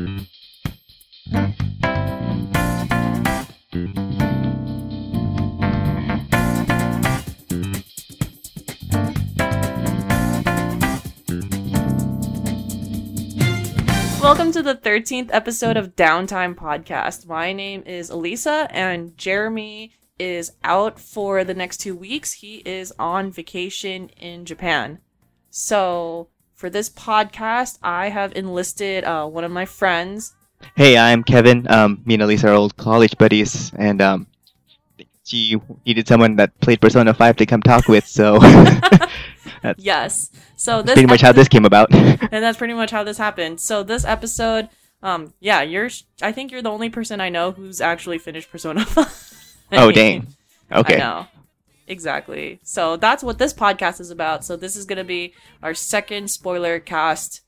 Welcome to the 13th episode of Downtime Podcast. My name is Elisa, and Jeremy is out for the next two weeks. He is on vacation in Japan. So, for this podcast, I have enlisted uh, one of my friends. Hey, I'm Kevin. Um, me and Elise are old college buddies, and um, she needed someone that played Persona 5 to come talk with, so that's Yes. So this pretty much how this came about. and that's pretty much how this happened. So this episode, um, yeah, you're. sh- I think you're the only person I know who's actually finished Persona 5. oh, dang. I Okay. know. Exactly. So that's what this podcast is about. So this is going to be our second spoiler cast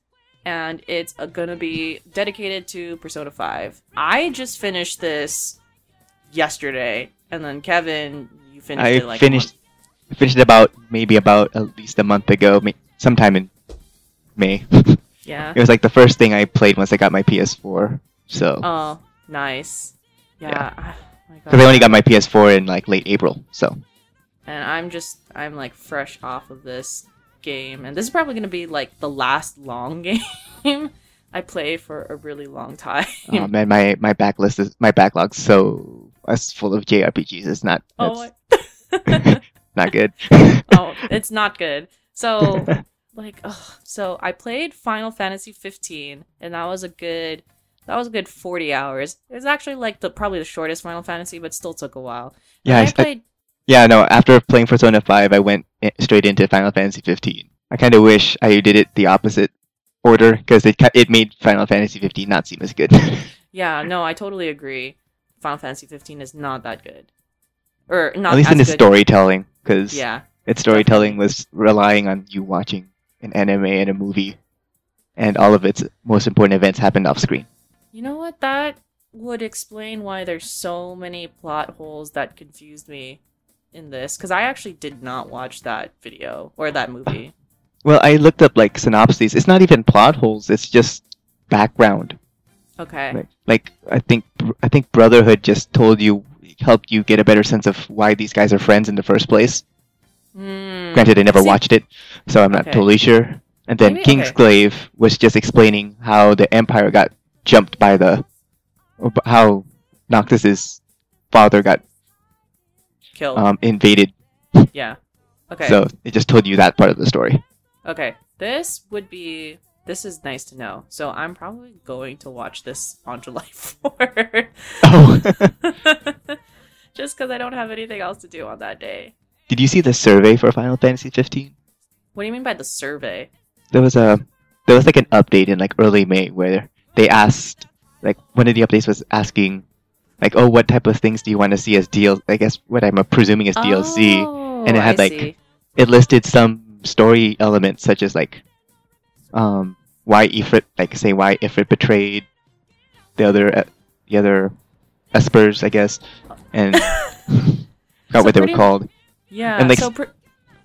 and it's uh, going to be dedicated to Persona 5. I just finished this yesterday and then Kevin, you finished I it like finished finished it about maybe about at least a month ago, sometime in May. Yeah. it was like the first thing I played once I got my PS4. So, Oh, nice. Yeah. Yeah. Because I only got my PS4 in like late April. So, and I'm just I'm like fresh off of this game, and this is probably gonna be like the last long game I play for a really long time. oh man, my my backlist is my backlog's so it's full of JRPGs. It's not oh, my- not good. oh, it's not good. So like, ugh. so I played Final Fantasy 15, and that was a good that was a good 40 hours. It was actually like the probably the shortest Final Fantasy, but still took a while. yeah, I, I played. Yeah, no, after playing Persona 5, I went straight into Final Fantasy 15. I kind of wish I did it the opposite order because it, it made Final Fantasy 15 not seem as good. yeah, no, I totally agree. Final Fantasy 15 is not that good, or not At least in as its storytelling, because Yeah. its storytelling was relying on you watching an anime and a movie, and all of its most important events happened off screen. You know what? That would explain why there's so many plot holes that confused me in this. Because I actually did not watch that video or that movie. Well, I looked up like synopses. It's not even plot holes. It's just background. Okay. Like, like I think I think Brotherhood just told you helped you get a better sense of why these guys are friends in the first place. Hmm. Granted, I never See- watched it, so I'm not Okay. totally sure. And then Maybe- okay. Kingsglaive was just explaining how the Empire got jumped by the, how Noctis's father got Killed. um, invaded. yeah. Okay. So it just told you that part of the story. Okay. This would be. This is nice to know. So I'm probably going to watch this on July 4th. Oh, Just because I don't have anything else to do on that day. did you see the survey for Final Fantasy 15? What do you mean by the survey? There was a there was like an update in like early May where they asked like one of the updates was asking like oh what type of things do you want to see as DL I guess what I'm presuming is DLC. Oh, and it had, I like, see. it listed some story elements such as like um why Ifrit like say why Ifrit betrayed the other uh, the other Espers I guess and forgot So what they were called Yeah. and, like, so pr-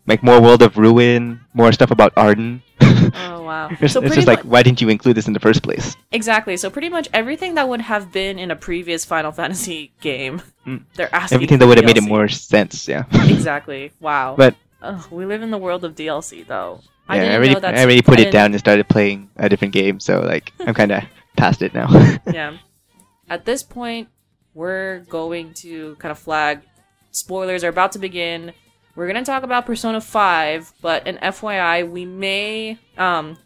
like more World of Ruin more stuff about Ardyn oh wow. it's, so it's just like why didn't you include this in the first place exactly. So pretty much everything that would have been in a previous Final Fantasy game, Mm. they're asking everything that would have made it more sense yeah exactly. Wow. But- Ugh, we live in the world of DLC though. I yeah didn't I already I already put I it down and started playing a different game so like I'm kind of past it now yeah. At this point, we're going to kind of flag spoilers are about to begin. We're going to talk about Persona 5, but an FYI, we may um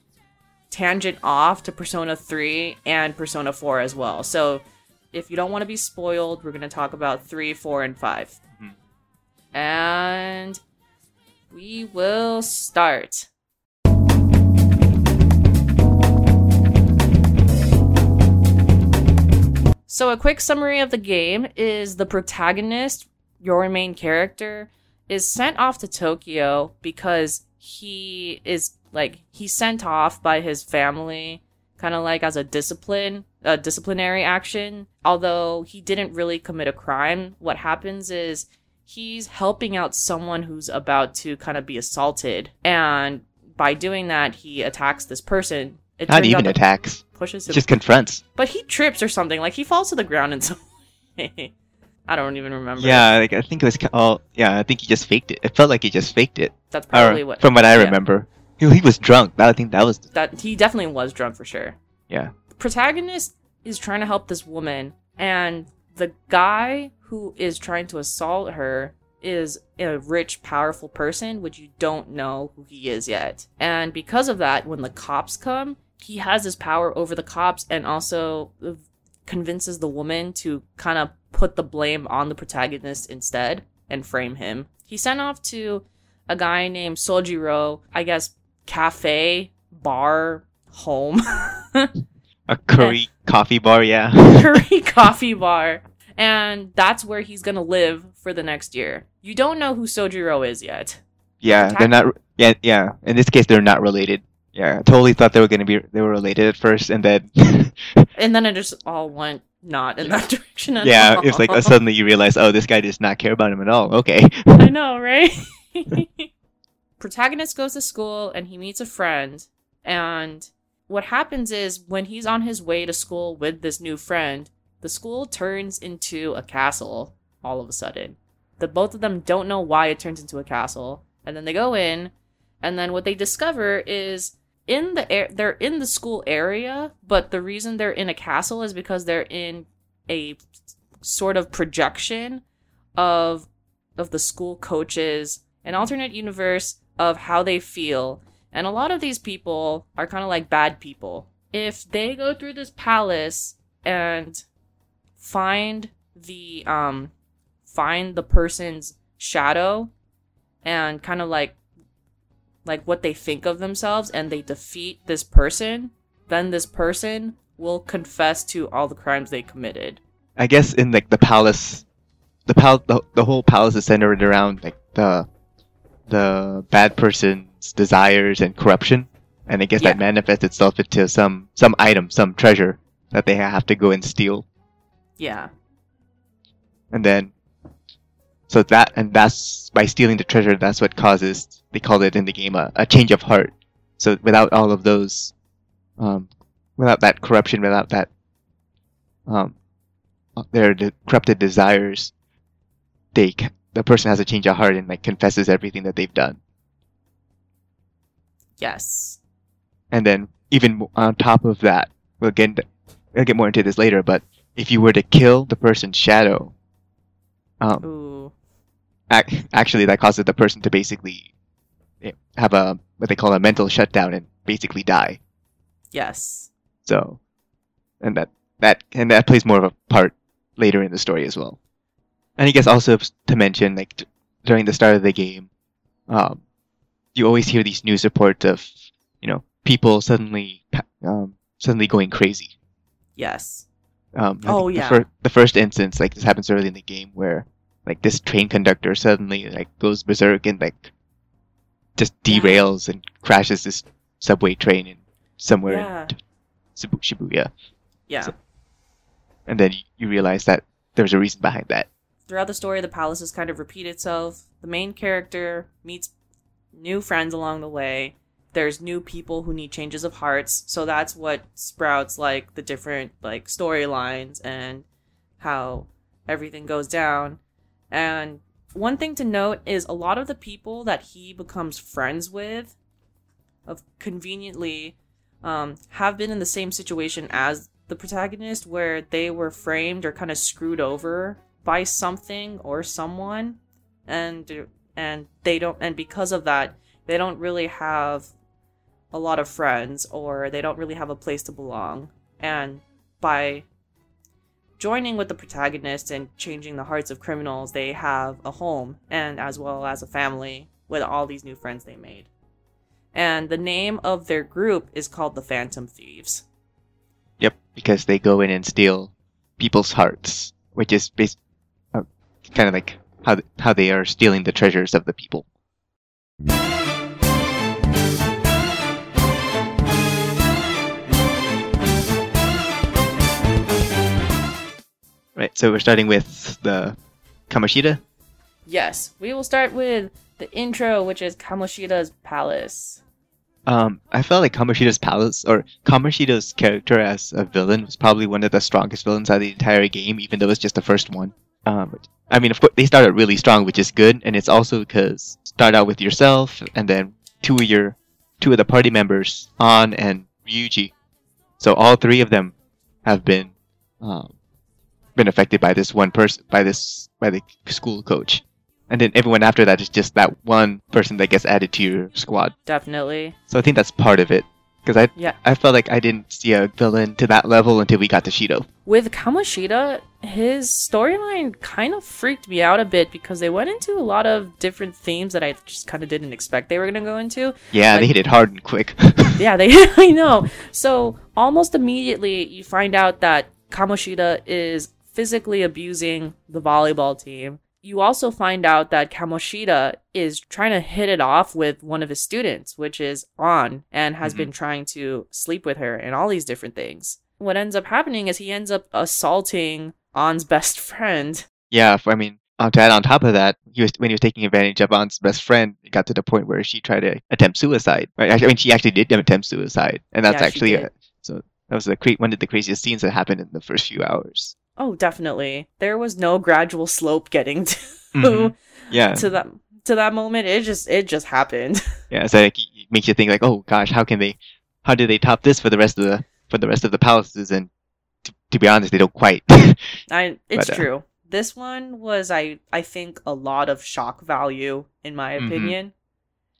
tangent off to Persona 3 and Persona 4 as well. So, if you don't want to be spoiled, we're going to talk about 3, 4, and 5. Mhm. And we will start. So, a quick summary of the game is the protagonist, your main character, is sent off to Tokyo because he is like he's sent off by his family, kind of like as a discipline, a disciplinary action. Although he didn't really commit a crime, what happens is he's helping out someone who's about to kind of be assaulted, and by doing that, he attacks this person. It not even attacks pushes He him, just confronts. but he trips or something. Like he falls to the ground in some way. I don't even remember. Yeah, like I think it was. Oh, yeah, I think he just faked it. It felt like he just faked it. that's Or, probably what. from what I yeah. remember, he, he was drunk. I think that was. That he definitely was drunk for sure. Yeah. The protagonist is trying to help this woman, and the guy who is trying to assault her is a rich, powerful person, which you don't know who he is yet. And because of that, when the cops come, he has his power over the cops and also convinces the woman to kind of put the blame on the protagonist instead and frame him. He's sent off to a guy named Sojiro, I guess, cafe, bar, home. A curry coffee bar, yeah. curry coffee bar. And that's where he's gonna live for the next year. You don't know who Sojiro is yet. yeah, they're not. Yeah, yeah. In this case, they're not related. Yeah, I totally thought they were gonna be. They were related at first, and then. And then it just all went not in that direction at yeah, all. it's like uh, suddenly you realize, oh, this guy does not care about him at all. Okay. I know, right? Protagonist goes to school and he meets a friend. And what happens is when he's on his way to school with this new friend, the school turns into a castle all of a sudden. The both of them don't know why it turns into a castle. And then they go in, and then what they discover is in the air they're in the school area, but the reason they're in a castle is because they're in a sort of projection of of the school coaches, an alternate universe of how they feel. And a lot of these people are kind of like bad people. If they go through this palace and find the um find the person's shadow and kind of like like what they think of themselves and they defeat this person, then this person will confess to all the crimes they committed. I guess in like the palace, the pal, the, the whole palace is centered around like the the bad person's desires and corruption, and I guess that manifests itself into some some item, some treasure that they have to go and steal, Yeah. and then so that and that's by stealing the treasure, that's what causes they call it in the game a, a change of heart. So without all of those, um, without that corruption, without that, um, their de- corrupted desires, they the person has a change of heart and like confesses everything that they've done. Yes. And then even on top of that, we'll get into, we'll get more into this later. But if you were to kill the person's shadow, um, Ooh. Ac- actually that causes the person to basically eh, have a what they call a mental shutdown and basically die. Yes. So, and that that and that plays more of a part later in the story as well. And I guess also to mention, like d- during the start of the game, um, you always hear these news reports of you know people suddenly um, suddenly going crazy. Yes. Um, Oh, think yeah. The, fir- the first instance, like this happens early in the game, where like this train conductor suddenly like goes berserk and like just Yeah. derails and crashes this subway train in somewhere Yeah. in Shibuya, Yeah. So- and then you- you realize that there's a reason behind that. Throughout the story, the palaces kind of repeat itself. The main character meets new friends along the way. There's new people who need changes of hearts. So that's what sprouts like the different like storylines and how everything goes down. And one thing to note is a lot of the people that he becomes friends with of conveniently um, have been in the same situation as the protagonist where they were framed or kind of screwed over by something or someone. And and they don't and because of that they don't really have a lot of friends or they don't really have a place to belong. And by joining with the protagonist and changing the hearts of criminals they have a home and as well as a family with all these new friends they made and the name of their group is called the phantom thieves Yep, because they go in and steal people's hearts, which is bas- uh, kind of like how how they are stealing the treasures of the people. Right, so we're starting with the Kamoshida. Yes, we will start with the intro, which is Kamoshida's palace. Um, I felt like Kamoshida's palace or Kamoshida's character as a villain was probably one of the strongest villains out of the entire game, even though it's just the first one. Um, I mean, of course, they started really strong, which is good, and it's also because start out with yourself and then two of your two of the party members, Ann and Ryuji. So all three of them have been um, been affected by this one person, by this by the school coach, and then everyone after that is just that one person that gets added to your squad. Definitely. So I think that's part of it. Because I Yeah. I felt like I didn't see a villain to that level until we got to Shido. With Kamoshida, his storyline kind of freaked me out a bit because they went into a lot of different themes that I just kind of didn't expect they were going to go into. Yeah, they hit it hard and quick. Yeah, they I know. So almost immediately you find out that Kamoshida is physically abusing the volleyball team. You also find out that Kamoshida is trying to hit it off with one of his students, which is Ann, and has Mhm. been trying to sleep with her and all these different things. What ends up happening is he ends up assaulting Ann's best friend. yeah, I mean, on to add on top of that, he was when he was taking advantage of Ann's best friend, it got to the point where she tried to attempt suicide. Right? I mean, she actually did attempt suicide, and that's Yeah, actually a, so that was the one of the craziest scenes that happened in the first few hours. Oh, definitely. There was no gradual slope getting to Mhm. Yeah, to that to that moment. It just it just happened. yeah. So like, it makes you think like, oh gosh, how can they, how do they top this for the rest of the for the rest of the palaces? And to, to be honest, they don't quite. I it's But, uh, true. This one was I I think a lot of shock value in my Mhm. opinion.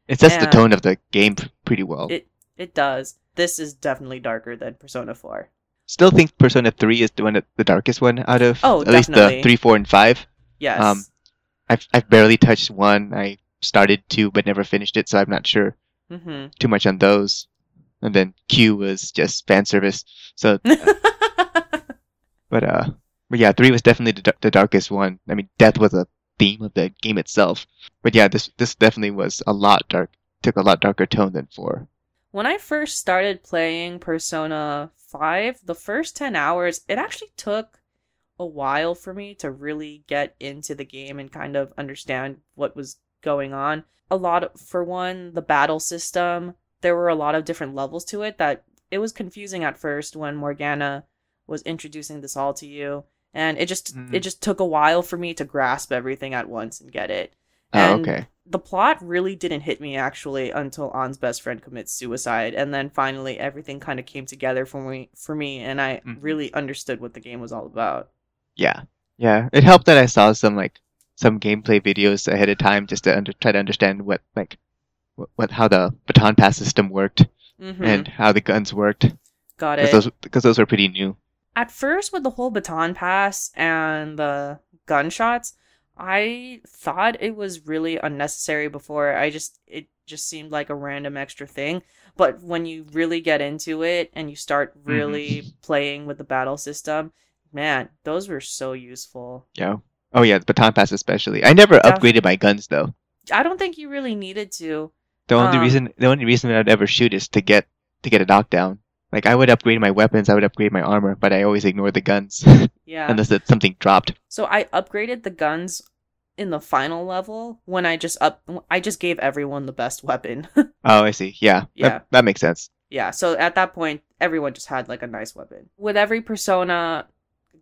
it sets the tone of the game pretty well. It it does. This is definitely darker than Persona 4. Still think Persona 3 is the one that, the darkest one out of Oh, at least the 3, 4, and 5. Yes. Um, I've, I've barely touched one. I started two but never finished it, so I'm not sure hmm too much on those. And then Q was just fan service. So, but uh, but yeah, three was definitely the, the darkest one. I mean, death was a theme of the game itself. But yeah, this this definitely was a lot dark. Took a lot darker tone than four. When I first started playing Persona 5, the first 10 hours, it actually took a while for me to really get into the game and kind of understand what was going on. A lot of, for one, the battle system, there were a lot of different levels to it that it was confusing at first when Morgana was introducing this all to you. And it just Mhm. it just took a while for me to grasp everything at once and get it. Oh, okay. the plot really didn't hit me actually until Ann's best friend commits suicide, and then finally everything kind of came together for me for me, and I Mhm. really understood what the game was all about. Yeah, yeah. It helped that I saw some like some gameplay videos ahead of time just to under, try to understand what like what, what how the baton pass system worked hmm and how the guns worked Got because it. those because those were pretty new. At first, with the whole baton pass and the gunshots, I thought it was really unnecessary. Before I just it just seemed like a random extra thing. But when you really get into it and you start really playing with the battle system, man, those were so useful. Yeah. Oh yeah, the baton pass especially. I never upgraded my guns though. I don't think you really needed to. The only Um, reason the only reason that I'd ever shoot is to get to get a knockdown. Like I would upgrade my weapons, I would upgrade my armor, but I always ignore the guns Yeah. unless something dropped. so I upgraded the guns in the final level when I just up I just gave everyone the best weapon. Oh, I see. Yeah. Yeah. That, that makes sense. yeah, so at that point everyone just had like a nice weapon. With every persona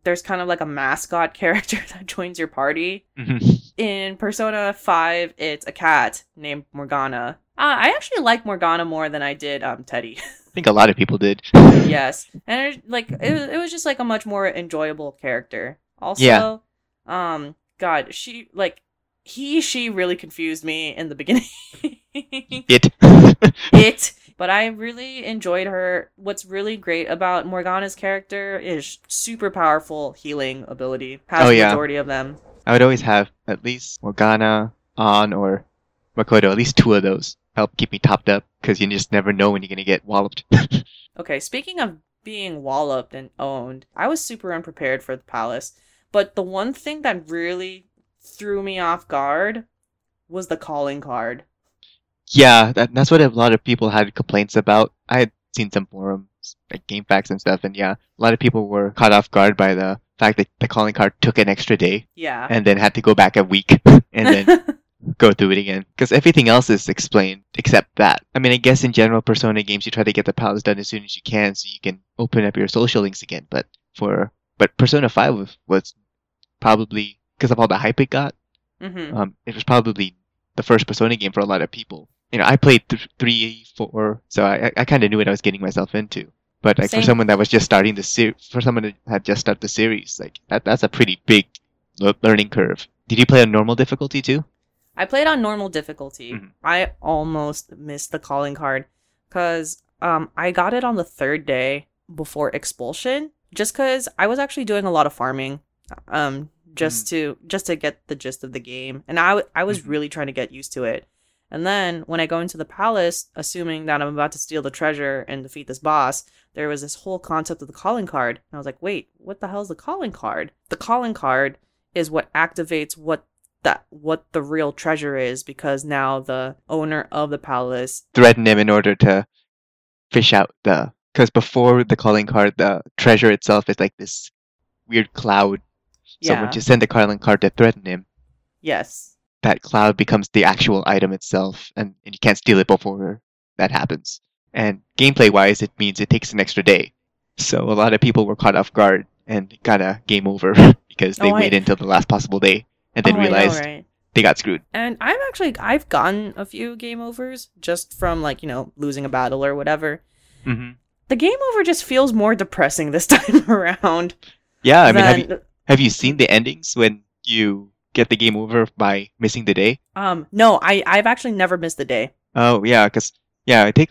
there's kind of like a mascot character that joins your party. Mhm. In Persona 5, it's a cat named Morgana. Uh, I actually like Morgana more than I did um Teddie. I think a lot of people did. yes and it, like it, was- it was just like a much more enjoyable character also Yeah. um god she like he she really confused me in the beginning it. it but i really enjoyed her what's really great about morgana's character is super powerful healing ability has Oh, the yeah. majority of them I would always have at least Morgana, Ann, or Makoto. At least two of those help keep me topped up because you just never know when you're gonna get walloped. Okay, speaking of being walloped and owned, I was super unprepared for the palace. But the one thing that really threw me off guard was the calling card. yeah, that, that's what a lot of people had complaints about. I had seen some forums, like GameFAQs and stuff, and yeah, a lot of people were caught off guard by the fact that the calling card took an extra day Yeah. and then had to go back a week, and then go through it again because everything else is explained except that. I mean, I guess in general Persona games you try to get the palace done as soon as you can so you can open up your social links again. But for but Persona Five was, was probably because of all the hype it got. Mm-hmm. Um, it was probably the first Persona game for a lot of people. You know, I played th- three, four, so I I kind of knew what I was getting myself into. But like Same. for someone that was just starting the ser- for someone that had just started the series, like that that's a pretty big learning curve. Did you play on normal difficulty too? I played on normal difficulty. Mhm. I almost missed the calling card because um, I got it on the third day before expulsion, just because I was actually doing a lot of farming, um, just to just to get the gist of the game, and I I was Mhm. really trying to get used to it. And then when I go into the palace, assuming that I'm about to steal the treasure and defeat this boss, there was this whole concept of the calling card. And I was like, wait, what the hell is the calling card? The calling card is what activates what that what the real treasure is because now the owner of the palace Threaten him in order to fish out the because before the calling card, the treasure itself is like this weird cloud. So when you send the calling card to threaten him, yes that cloud becomes the actual item itself, and, and you can't steal it before that happens. And gameplay wise, it means it takes an extra day. So a lot of people were caught off guard and got a game over because they Oh, I- waited until the last possible day and then Oh, I know, realized right? they got screwed. and i'm actually i've gotten a few game overs just from like you know losing a battle or whatever hmm the game over just feels more depressing this time around Yeah, I mean, have you, have you seen the endings when you get the game over by missing the day? um no i i've actually never missed the day Oh yeah, because yeah, I take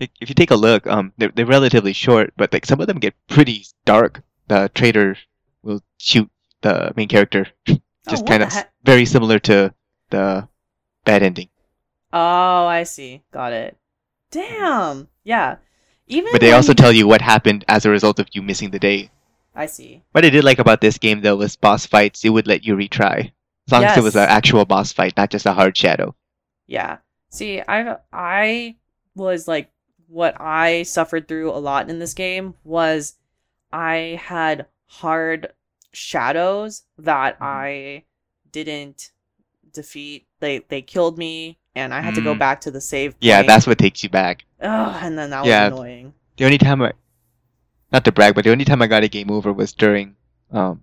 take if you take a look, um, they're they're relatively short, but like some of them get pretty dark. The traitor will shoot the main character, Oh, just what kind of very similar to the bad ending. oh i see got it damn yeah even But they when- also tell you what happened as a result of you missing the day. I see What I did like about this game though was boss fights. It would let you retry as long as it was an actual boss fight, not just a hard shadow. Yeah. See, I I was like what I suffered through a lot in this game was I had hard shadows that Mhm. I didn't defeat. They they killed me and I had to go Mm. back to the save Yeah, that's what takes you back. Ugh, and then that was Yeah. annoying. The only time I, not to brag, but the only time I got a game over was during um,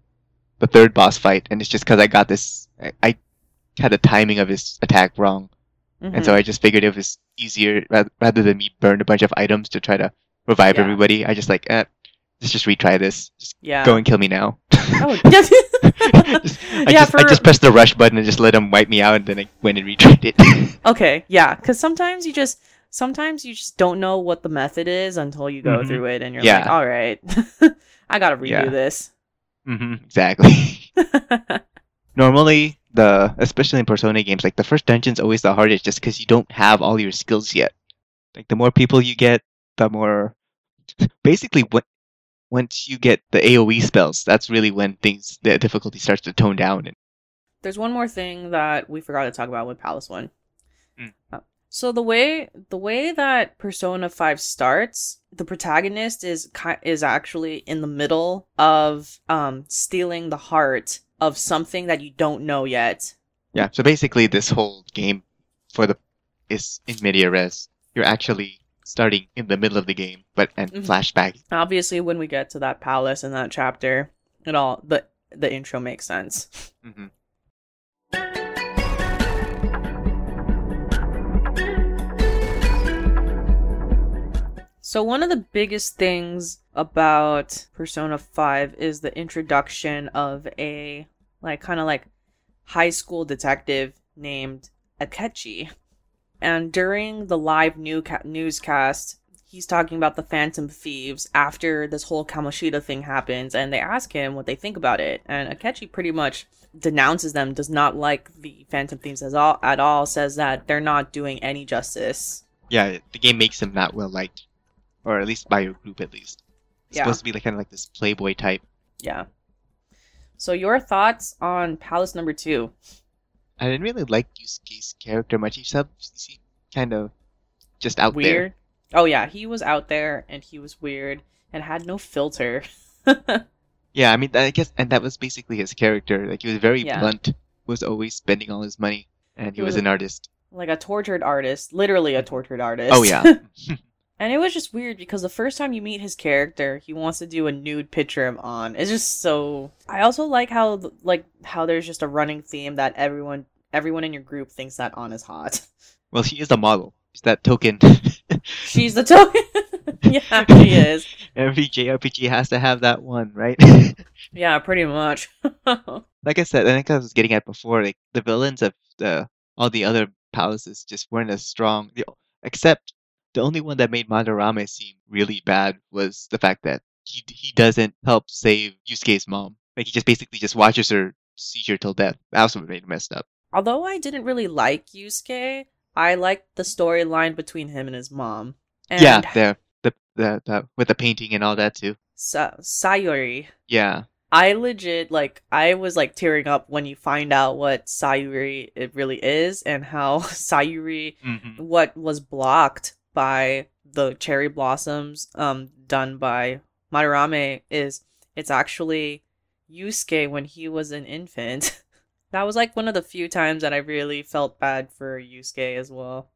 the third boss fight, and it's just because I got this. I, I had the timing of his attack wrong, and Mhm. so I just figured it was easier rather, rather than me burn a bunch of items to try to revive Yeah. everybody. I just like, eh, let's just retry this. Just yeah. go and kill me now. Oh, Just- I yeah, just for I just pressed the rush button and just let him wipe me out, and then I went and retried it. Okay, yeah, because sometimes you just sometimes you just don't know what the method is until you go Mhm. through it, and you're Yeah. like, all right, I gotta redo Yeah. this. hmm exactly. normally the especially in persona games like the first dungeon's always the hardest just because you don't have all your skills yet like the more people you get the more basically what once you get the aoe spells that's really when things the difficulty starts to tone down and There's one more thing that we forgot to talk about with Palace One. Mm. Uh, So the way the way that Persona Five starts, the protagonist is is actually in the middle of um stealing the heart of something that you don't know yet. yeah so basically this whole game for the is in media res you're actually starting in the middle of the game but and Mhm. flashback Obviously, when we get to that palace in that chapter, it all the the intro makes sense. hmm So one of the biggest things about Persona 5 is the introduction of a like kind of like high school detective named Akechi. And during the live new ca- newscast, he's talking about the Phantom Thieves after this whole Kamoshida thing happens and they ask him what they think about it. And Akechi pretty much denounces them, does not like the Phantom Thieves at all, at all says that they're not doing any justice. yeah the game makes him not well liked or at least by your group at least It's Yeah. supposed to be like kind of like this playboy type Yeah. So your thoughts on Palace number two? I didn't really like Yusuke's character much. He seemed kind of just out weird. Oh yeah, he was out there and he was weird and had no filter. Yeah, I mean, I guess, and that was basically his character. Like he was very Yeah. blunt. Was always spending all his money. and he He was was- an artist. like a tortured artist, literally a tortured artist. Oh yeah, and it was just weird because the first time you meet his character, he wants to do a nude picture of Ann. It's just so. I also like how like how there's just a running theme that everyone everyone in your group thinks that Ann is hot. well, she is a model. She's that token. She's the token. yeah, she is. Every JRPG has to have that one, right? Yeah, pretty much. like I said, I think I was getting at before, like the villains of the all the other palaces just weren't as strong. The, except the only one that made Madarame seem really bad was the fact that he he doesn't help save Yusuke's mom. Like he just basically just watches her seizure till death. That was what made it messed up. Although I didn't really like Yusuke, I liked the storyline between him and his mom. And yeah, the, the the the with the painting and all that too. Sa- Sayuri. Yeah, I legit like I was like tearing up when you find out what Sayuri it really is and how Sayuri hmm what was blocked by the cherry blossoms um done by Madarame is it's actually Yusuke when he was an infant. that was like one of the few times that I really felt bad for Yusuke as well.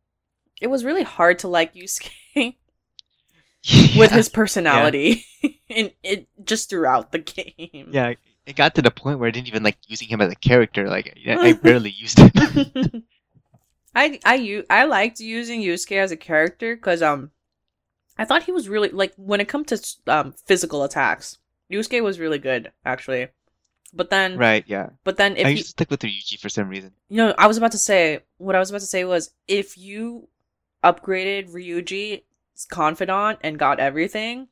It was really hard to like Yusuke with his personality and it just throughout the game. yeah. It got to the point where I didn't even like using him as a character. Like I I barely used him. I I u- I liked using Yusuke as a character because um, I thought he was really like when it comes to um physical attacks, Yusuke was really good actually. But then, right? Yeah. but then if I you, used to stick with Ryuji for some reason. you know, I was about to say what I was about to say was if you upgraded Ryuji's confidant and got everything,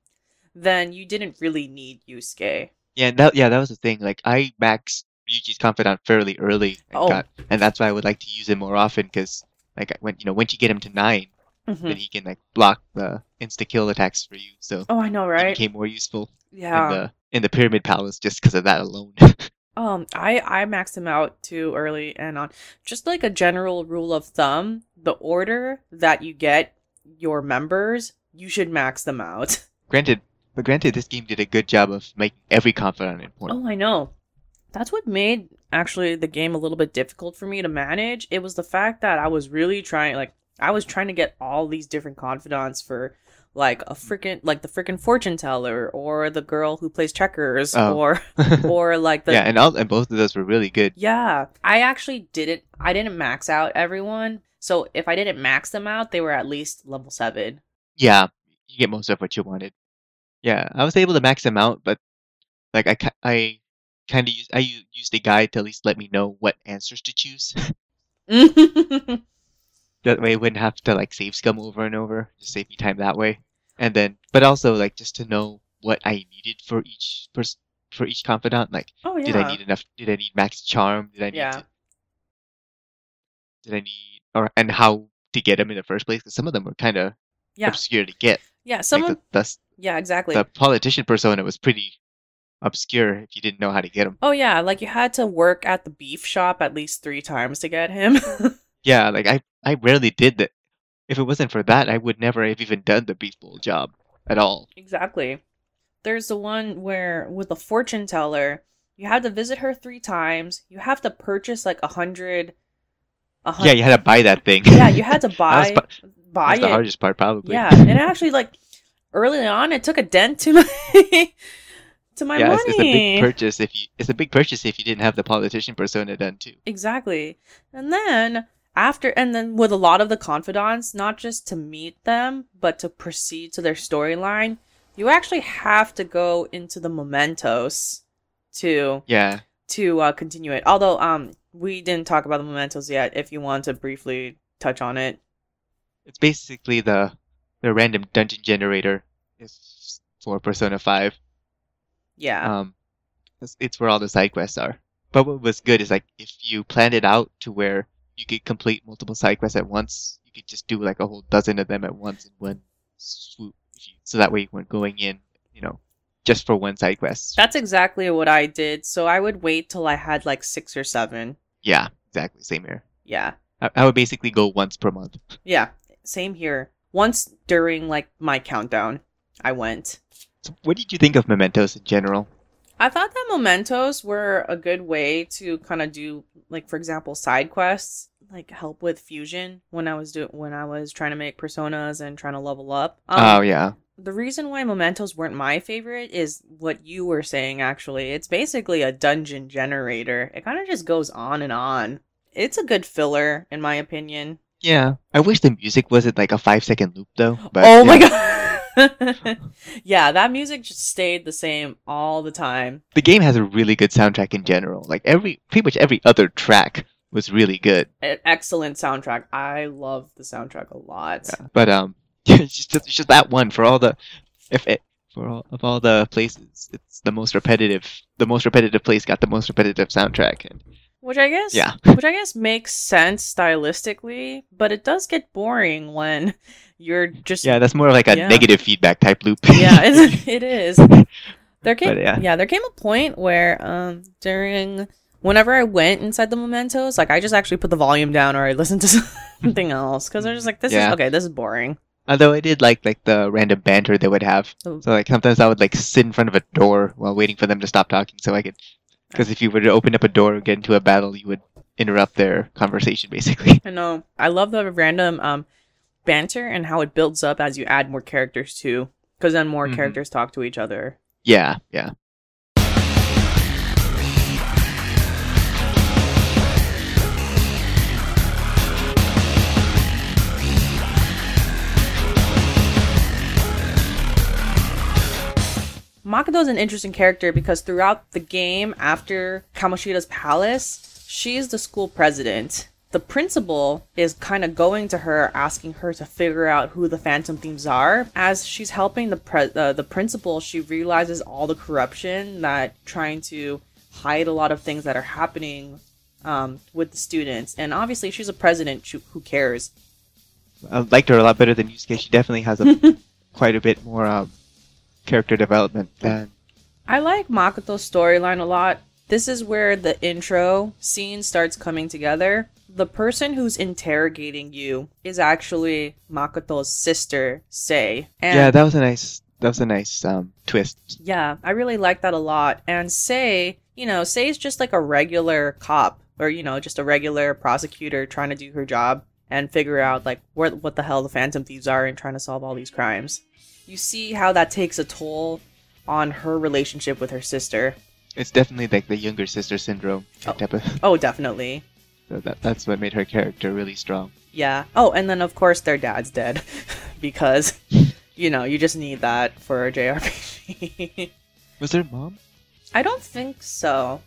then you didn't really need Yusuke. Yeah, that yeah, that was the thing. Like I maxed Ryuji's confidant fairly early, and, Oh. got, and that's why I would like to use him more often. Because like when you know once you get him to 9 Mhm. then he can like block the insta kill attacks for you. So Oh, I know, he right? became more useful Yeah. in the in the Pyramid Palace just because of that alone. Um, I I maxed him out too early and on. Just like a general rule of thumb, the order that you get your members, you should max them out. granted, but granted, this game did a good job of making every confidant important. Oh, I know. That's what made actually the game a little bit difficult for me to manage. It was the fact that I was really trying like I was trying to get all these different confidants for like a freaking like the freaking fortune teller or the girl who plays checkers Oh. or or like the yeah, and all and both of those were really good. Yeah, I actually didn't. I didn't max out everyone. So if I didn't max them out, they were at least level seven. Yeah, you get most of what you wanted. Yeah, I was able to max them out, but like I, I kind of used I used a guide to at least let me know what answers to choose. that way I wouldn't have to like save scum over and over. Just save me time that way. And then, but also like just to know what I needed for each person for each confidant. Like, oh yeah. did I need enough? Did I need max charm? Did I need? Yeah. To, did I need or and how to get them in the first place? Because some of them were kind of Yeah. obscure to get. Yeah. Some like of the, the yeah, exactly. the politician persona was pretty obscure if you didn't know how to get him. Oh yeah, like you had to work at the beef shop at least three times to get him. Yeah, like I I rarely did that. If it wasn't for that, I would never have even done the beef bowl job at all. exactly. There's the one where with the fortune teller, you have to visit her three times. You have to purchase like a hundred. Yeah, you had to buy that thing. yeah, you had to That buy was buy That's the it. hardest part, probably. Yeah, and it actually like early on, it took a dent to my to my yeah, money. it's, it's a big purchase if you. It's a big purchase if you didn't have the politician persona done too. exactly, and then after, and then with a lot of the confidants, not just to meet them, but to proceed to their storyline, you actually have to go into the mementos to Yeah, to uh, continue it. Although, um, we didn't talk about the mementos yet. If you want to briefly touch on it, it's basically the the random dungeon generator is for Persona Five. Yeah, Um, it's, it's where all the side quests are. But what was good is like if you planned it out to where you could complete multiple side quests at once, you could just do like a whole dozen of them at once in one swoop. So that way you weren't going in, you know, just for one side quest. that's exactly what I did. So I would wait till I had like six or seven. yeah, exactly. Same here. Yeah. I, I would basically go once per month. Yeah, same here. Once during like my countdown, I went. So what did you think of Mementos in general? I thought that mementos were a good way to kind of do like for example side quests like help with fusion when I was doing when I was trying to make personas and trying to level up. Um, oh yeah. the reason why mementos weren't my favorite is what you were saying actually it's basically a dungeon generator it kind of just goes on and on it's a good filler in my opinion Yeah. I wish the music wasn't like a five second loop though. But oh my god yeah that music just stayed the same all the time The game has a really good soundtrack in general. Like every pretty much every other track was really good. An excellent soundtrack i love the soundtrack a lot Yeah. But um it's just it's just that one for all the if it for all of all the places, it's the most repetitive the most repetitive place got the most repetitive soundtrack and which i guess Yeah. which i guess makes sense stylistically but it does get boring when you're just yeah, that's more like a Yeah. negative feedback type loop. yeah, it's, it is. There came, But, yeah. yeah. there came a point where, um, during whenever I went inside the mementos, like I just actually put the volume down or I listened to something else because I was just like, this Yeah. is okay, this is boring. Although I did like like the random banter they would have. Oh. So like sometimes I would like sit in front of a door while waiting for them to stop talking, so I could. Because if you were to open up a door or get into a battle, you would interrupt their conversation basically. I know. I love the random um banter and how it builds up as you add more characters too, because then more Mhm. characters talk to each other. Yeah, yeah. Makoto is an interesting character because throughout the game, after Kamoshida's palace, she's the school president. The principal is kind of going to her, asking her to figure out who the Phantom Thieves are. As she's helping the pre- uh, the principal, she realizes all the corruption that trying to hide a lot of things that are happening um, with the students. And obviously, she's a president. Who who cares? I liked her a lot better than Yusuke. She definitely has a quite a bit more um, character development than I like Makoto's storyline a lot. This is where the intro scene starts coming together. The person who's interrogating you is actually Makoto's sister, Sae. And yeah. That was a nice that was a nice um, twist. yeah, I really like that a lot. And Say, you know, Sae's just like a regular cop or, you know, just a regular prosecutor trying to do her job and figure out like where what the hell the Phantom Thieves are and trying to solve all these crimes. You see how that takes a toll on her relationship with her sister. It's definitely like the younger sister syndrome Oh. type of. Oh, definitely. So that that's what made her character really strong. Yeah. Oh, and then of course their dad's dead because you know, you just need that for a JRPG. Was there mom? I don't think so.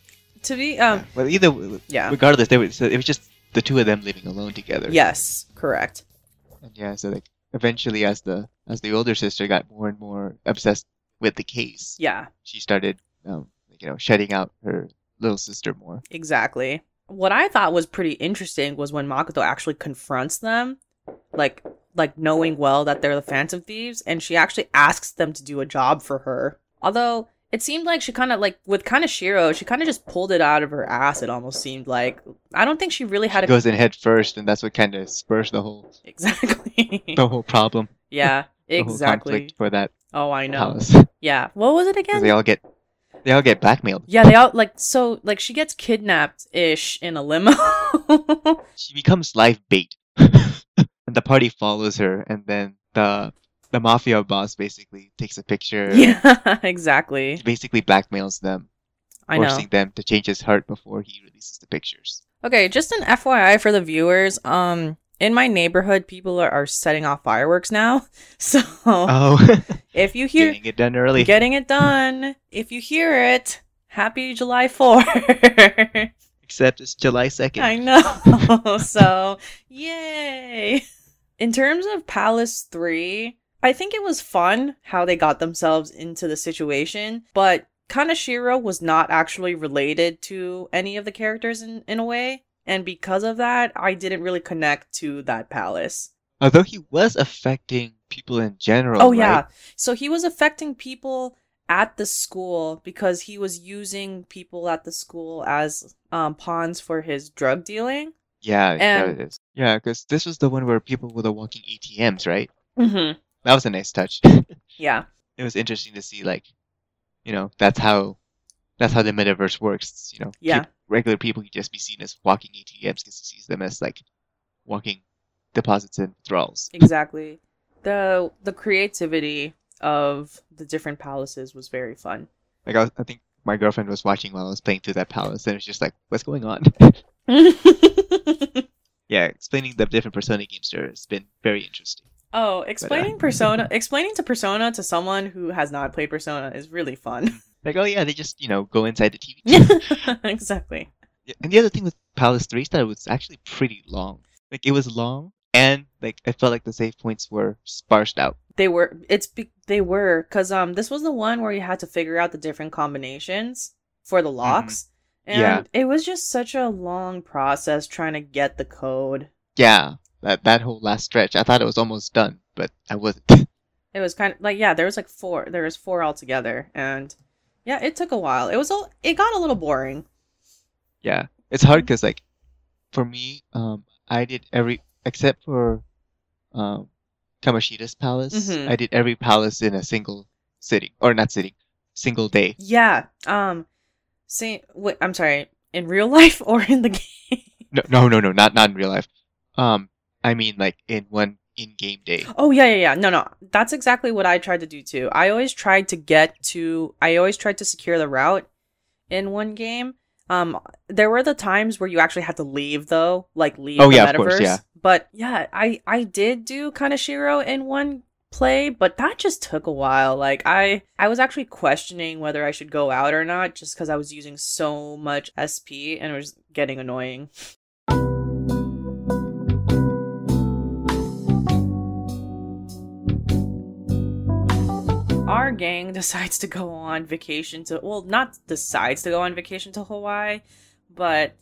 To be um Well, either yeah. regardless, they were, so it was just the two of them living alone together. Yes, correct. And yeah, so like eventually, as the as the older sister got more and more obsessed with the case, Yeah, she started, um, you know, shutting out her little sister more. exactly. What I thought was pretty interesting was when Makoto actually confronts them, like like knowing well that they're the Phantom Thieves, and she actually asks them to do a job for her. Although it seemed like she kind of like with Kaneshiro, she kind of just pulled it out of her ass. It almost seemed like I don't think she really had She a goes in head first, and that's what kind of spurs the whole exactly. the whole problem, yeah, exactly. for that Oh, I know. house. Yeah. What was it again? they all get they all get blackmailed. yeah, they all like so like she gets kidnapped ish in a limo. She becomes live bait, and the party follows her, and then the the mafia boss basically takes a picture. yeah, exactly. Basically blackmails them, I know. forcing them to change his heart before he releases the pictures. Okay, just an FYI for the viewers. Um, in my neighborhood, people are, are setting off fireworks now. So Oh, if you hear getting it done early. getting it done, if you hear it, happy July 4th. Except it's July second. I know. so, yay. In terms of Palace 3, I think it was fun how they got themselves into the situation, but Kaneshiro was not actually related to any of the characters in, in a way. And because of that, I didn't really connect to that palace. Although he was affecting people in general. Oh, right? yeah. So he was affecting people at the school because he was using people at the school as um, pawns for his drug dealing. Yeah, yeah, And- it is. Yeah, because this was the one where people were the walking ATMs, right? Mm-hmm. That was a nice touch. Yeah. it was interesting to see, like, you know, that's how that's how the metaverse works. You know, Yeah. Regular people can just be seen as walking ATMs because he sees them as like walking deposits and withdrawals. Exactly. The the creativity of the different palaces was very fun. Like I, was, I think my girlfriend was watching while I was playing through that palace, and it was just like, "What's going on?" yeah, explaining the different Persona games to her has been very interesting. oh, explaining uh, Persona, explaining to Persona to someone who has not played Persona is really fun. Like, oh yeah, they just you know go inside the TV. exactly. And the other thing with Palace 3 is that it was actually pretty long. Like it was long and like I felt like the save points were sparsed out. They were. It's be- they were because um this was the one where you had to figure out the different combinations for the locks, and Yeah. it was just such a long process trying to get the code. Yeah, that that whole last stretch. I thought it was almost done, but I wasn't. It was kind of like yeah, there was like four. There was four altogether, and yeah, it took a while. It was all. It got a little boring. yeah. It's hard cuz like for me, um I did every except for um Kamoshida's palace. Mhm. I did every palace in a single sitting or not sitting, single day. Yeah. Um. See, wait, I'm sorry. In real life or in the game? No, no, no, no, not not in real life. Um I mean like in one in-game day. Oh yeah, yeah, yeah. No, no. That's exactly what I tried to do too. I always tried to get to I always tried to secure the route in one game. Um there were the times where you actually had to leave though, like leave Oh, the yeah, metaverse. of course, yeah. But yeah, I I did do Kaneshiro in one play, but that just took a while. Like I I was actually questioning whether I should go out or not just cuz I was using so much SP and it was getting annoying. our gang decides to go on vacation to well not decides to go on vacation to hawaii but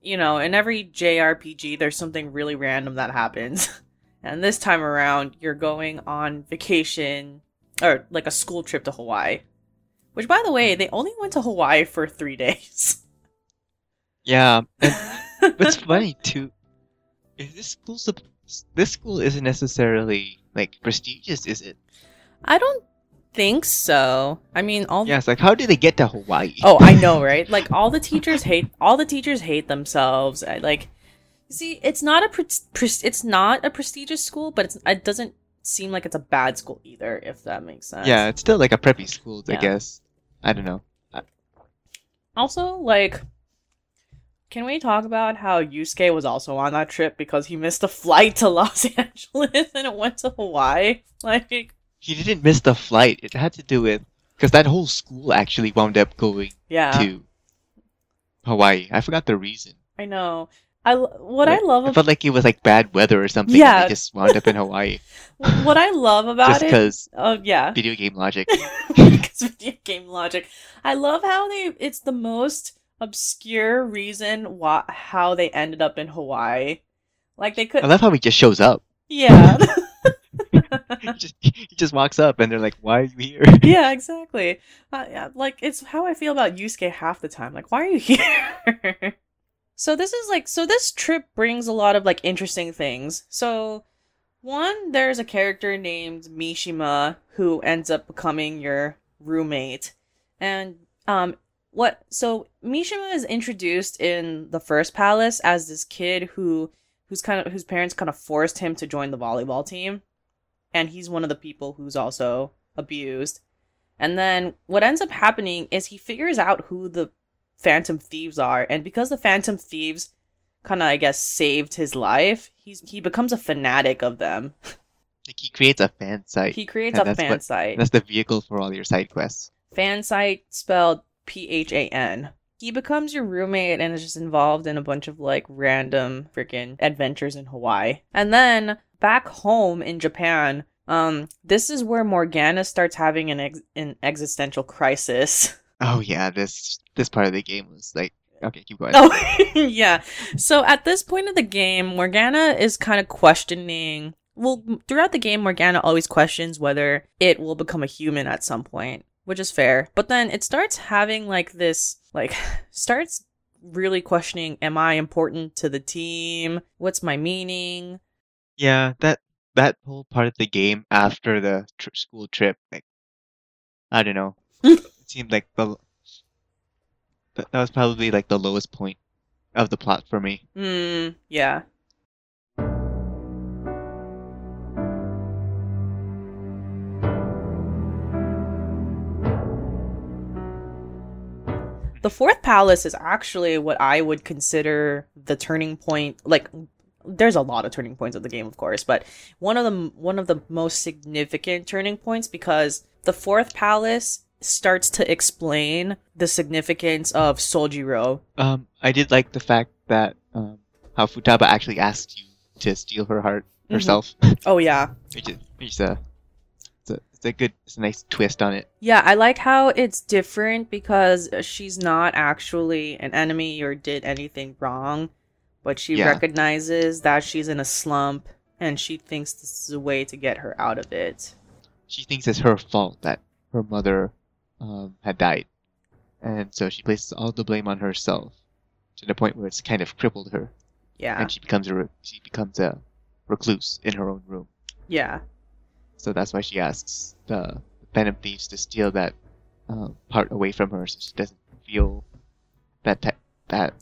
you know in every jrpg there's something really random that happens and this time around you're going on vacation or like a school trip to hawaii which by the way they only went to hawaii for three days Yeah. What's funny too is this school this school isn't necessarily like prestigious, is it? i don't think so i mean all Yeah, it's like how did they get to Hawaii? Oh, I know, right? Like all the teachers hate all the teachers hate themselves. I, like, see, it's not a pre- pre- it's not a prestigious school, but it's, it doesn't seem like it's a bad school either. If that makes sense. yeah, it's still like a preppy school, I Yeah. guess. I don't know. Also, like, can we talk about how Yusuke was also on that trip because he missed a flight to Los Angeles and it went to Hawaii? Like, He didn't miss the flight. It had to do with because that whole school actually wound up going yeah, to Hawaii. I forgot the reason. I know. I what I Like, love I ab- felt like it was like bad weather or something. Yeah. and they just wound up in Hawaii what I love about just it. because Oh yeah. video game logic. because video game logic. I love how they it's the most obscure reason why how they ended up in Hawaii. Like they could I love how he just shows up. Yeah. he, just, he just walks up and they're like, "Why are you here?" yeah, exactly. Uh, yeah, like it's how I feel about Yusuke half the time. Like, why are you here? so this is like so this trip brings a lot of like interesting things. So one, there's a character named Mishima who ends up becoming your roommate. And um what so Mishima is introduced in the first palace as this kid who who's kind of whose parents kind of forced him to join the volleyball team. And he's one of the people who's also abused. And then what ends up happening is he figures out who the Phantom Thieves are, and because the Phantom Thieves kind of, I guess, saved his life, he's he becomes a fanatic of them. Like he creates a fan site. He creates a fan what- site. That's the vehicle for all your side quests. Fan site spelled P H A N. He becomes your roommate and is just involved in a bunch of like random freaking adventures in Hawaii. And then back home in Japan, um, this is where Morgana starts having an ex- an existential crisis. Oh yeah, this this part of the game was like okay, keep going. Oh, yeah. So at this point of the game, Morgana is kind of questioning. Well, throughout the game, Morgana always questions whether it will become a human at some point, which is fair. But then it starts having like this, like, starts really questioning Am I important to the team? What's my meaning? Yeah, that that whole part of the game after the tr- school trip, like I don't know, it seemed like the that, that was probably like the lowest point of the plot for me. Mm, yeah. The fourth palace is actually what I would consider the turning point. Like, there's a lot of turning points of the game, of course, but one of the one of the most significant turning points because the fourth palace starts to explain the significance of Sojiro. Um, I did like the fact that um, how Futaba actually asked you to steal her heart Mhm. herself, Oh yeah, which is which is a it's a it's a good it's a nice twist on it. Yeah, I like how it's different because she's not actually an enemy or did anything wrong, but she Yeah. recognizes that she's in a slump and she thinks this is a way to get her out of it. She thinks it's her fault that her mother um, had died, and so she places all the blame on herself to the point where it's kind of crippled her, Yeah. and she becomes a re- she becomes a recluse in her own room. Yeah. So that's why she asks the Phantom Thieves to steal that uh, part away from her, so she doesn't feel that te- that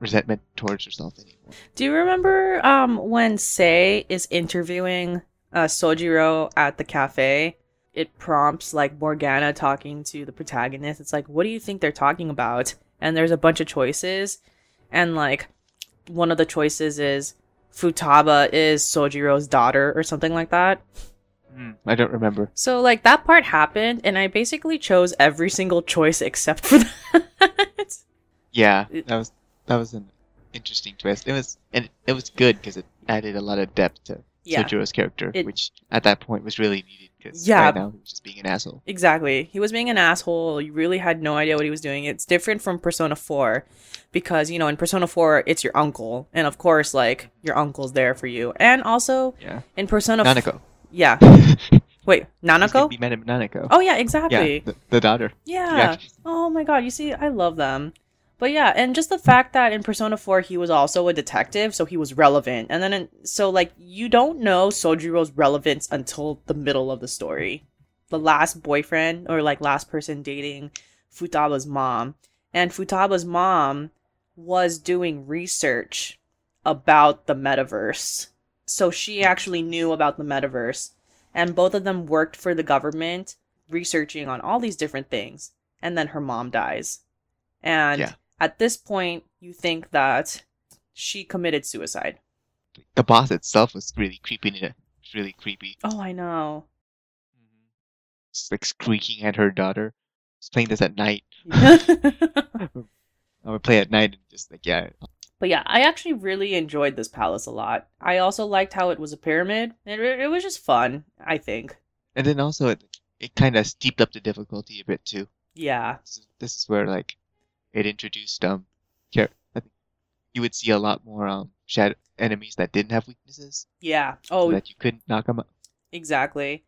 resentment towards herself anymore. Do you remember um when Sae is interviewing uh Sojiro at the cafe? It prompts like Morgana talking to the protagonist. It's like, what do you think they're talking about? And there's a bunch of choices. And like one of the choices is Futaba is Sojiro's daughter or something like that. Hmm, I don't remember. So like that part happened and I basically chose every single choice except for that. Yeah, that was that was an interesting twist. It was and it, was good because it added a lot of depth to yeah. Sojiro's character, It- which at that point was really needed because Yeah. right now he was just being an asshole. Exactly. He was being an asshole. You really had no idea what he was doing. It's different from Persona 4 because, you know, in Persona 4, it's your uncle. And of course, like, your uncle's there for you. And also, Yeah, in Persona f- Nanako. Yeah. Wait, Nanako? be Madame Nanako. Oh, yeah, yeah, exactly. the, the daughter. Yeah. Yeah. Oh my god, you see, I love them. But yeah, and just the fact that in Persona 4 he was also a detective, so he was relevant. And then, in, so like, you don't know Sojiro's relevance until the middle of the story. The last boyfriend, or like last person dating Futaba's mom. And Futaba's mom was doing research about the metaverse. So she actually knew about the metaverse. And both of them worked for the government, researching on all these different things. And then her mom dies. And Yeah. At this point, you think that she committed suicide. The boss itself was really creepy. It was really creepy. Oh, I know. Just like squeaking at her daughter. Just playing this at night. I would play at night and just like yeah. But yeah, I actually really enjoyed this palace a lot. I also liked how it was a pyramid. It, it was just fun, I think. And then also it it kind of steeped up the difficulty a bit too. Yeah. This is, this is where like it introduced um char- I think you would see a lot more um shadow enemies that didn't have weaknesses Yeah. so Oh, that you couldn't knock them out. exactly.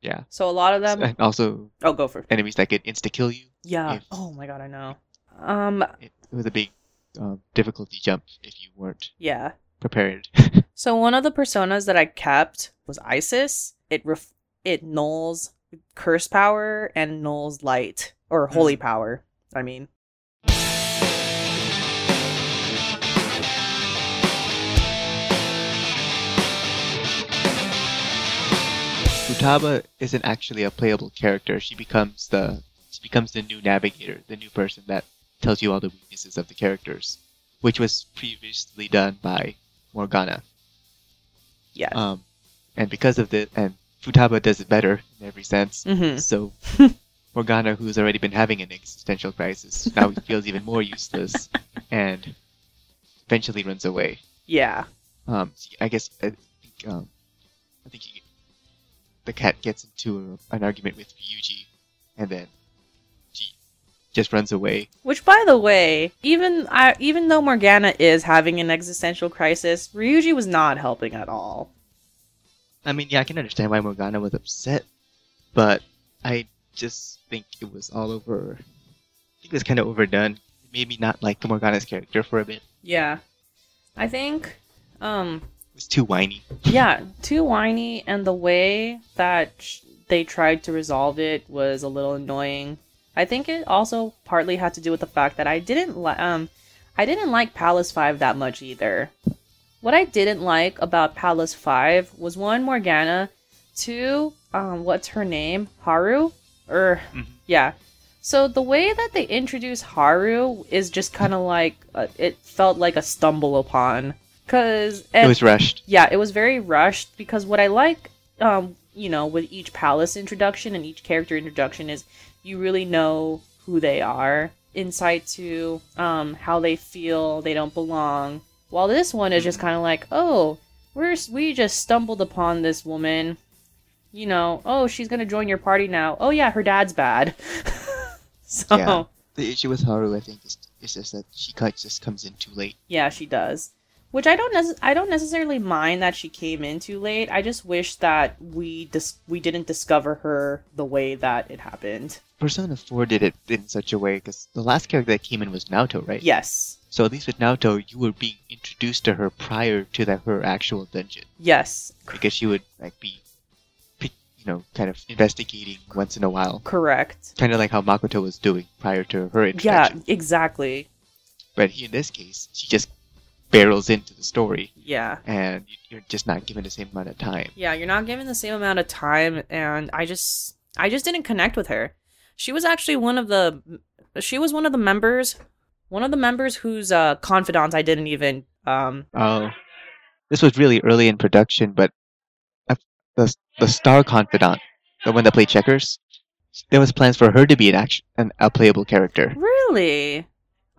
Yeah. So a lot of them. and also Oh, go for it. enemies that could insta kill you. Yeah. if- Oh my god, I know. Um. It, it was a big um, difficulty jump if you weren't Yeah. prepared. So one of the personas that I kept was Isis. It ref- it nulls curse power and nulls light or holy power. I mean. Futaba isn't actually a playable character. She becomes the she becomes the new navigator, the new person that tells you all the weaknesses of the characters, which was previously done by Morgana. Yeah. Um, and because of the and Futaba does it better in every sense. mm-hmm. So Morgana, who's already been having an existential crisis, now feels even more useless, and eventually runs away. Yeah. Um, I guess I think, um, I think the cat gets into a, an argument with Ryuji, and then she just runs away. Which, by the way, even I, even though Morgana is having an existential crisis, Ryuji was not helping at all. I mean, yeah, I can understand why Morgana was upset, but I just think it was all over. I think it was kind of overdone. It made me not like Morgana's character for a bit. Yeah. I think, um, was too whiny. yeah, too whiny, and the way that sh- they tried to resolve it was a little annoying. I think it also partly had to do with the fact that I didn't li- um I didn't like Palace 5 that much either. What I didn't like about Palace 5 was one, Morgana, two, um, what's her name? Haru? Or, Mhm. yeah. So the way that they introduce Haru is just kind of like, uh, it felt like a stumble upon. Cause, It was rushed. yeah, it was very rushed because what I like, um, you know, with each palace introduction and each character introduction is you really know who they are, insight to um, how they feel they don't belong. While this one is just kind of like, oh, we're we just stumbled upon this woman. You know, oh, she's gonna join your party now. Oh yeah, her dad's bad. so Yeah. The issue with Haru, I think, is, is just that she just comes in too late. Yeah, she does. Which I don't nece- I don't necessarily mind that she came in too late. I just wish that we dis- we didn't discover her the way that it happened. Persona 4 did it in such a way because the last character that came in was Naoto, right? Yes. So at least with Naoto, you were being introduced to her prior to that her actual dungeon Yes. Because she would like be, you know, kind of investigating once in a while, correct. kind of like how Makoto was doing prior to her introduction. Yeah, exactly. But in this case, she just barrels into the story, Yeah. and you- you're just not given the same amount of time. Yeah, you're not given the same amount of time and I just I just didn't connect with her. She was actually one of the she was one of the members one of the members whose uh confidants I didn't even um Oh, this was really early in production, but the the star confidant, the one that played checkers, there was plans for her to be an action, an a playable character, really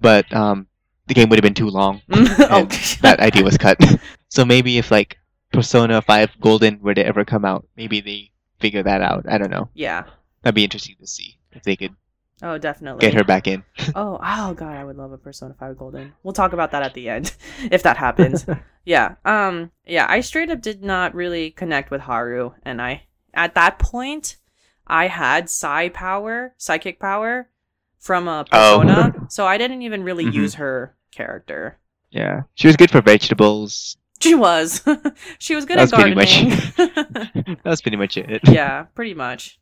but um, the game would have been too long. oh, that idea was cut. so maybe if like Persona Five Golden were to ever come out, maybe they figure that out. I don't know. yeah. That'd be interesting to see if they could Oh, definitely. get her back in. Oh, oh god, I would love a Persona 5 Golden. We'll talk about that at the end if that happens. yeah. Um yeah, I straight up did not really connect with Haru and I at that point I had psi power, psychic power from a Oh. Persona, so I didn't even really Mhm. use her character. yeah, she was good for vegetables. She was. she was good at pretty much- gardening. That's pretty much it. yeah, pretty much.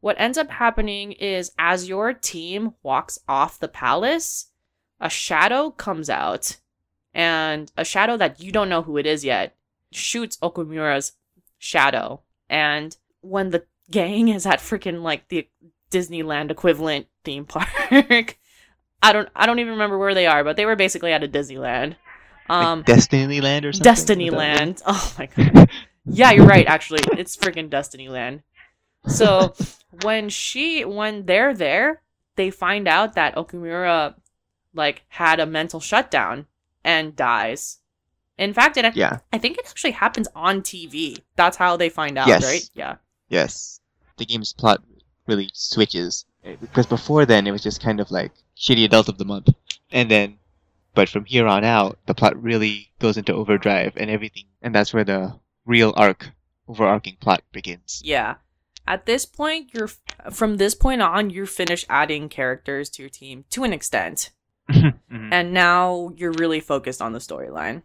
What ends up happening is as your team walks off the palace, a shadow comes out. And a shadow that you don't know who it is yet shoots Okumura's shadow. And when the gang is at freaking like the Disneyland equivalent theme park, I don't I don't even remember where they are, but they were basically at a Disneyland. Um like Destiny Land or something. Destiny Land. Oh my god. Yeah, you're right. Actually, it's freaking Destiny Land. So when she, when they're there, they find out that Okumura, like, had a mental shutdown and dies. In fact, it, Yeah. I think it actually happens on TV. That's how they find out, Yes. right? Yeah. Yes. The game's plot really switches because before then it was just kind of like shitty adult of the month, and then, but from here on out, the plot really goes into overdrive and everything, and that's where the real arc, overarching plot begins. Yeah. At this point, you're from this point on, you're finished adding characters to your team to an extent. Mhm. and now you're really focused on the storyline.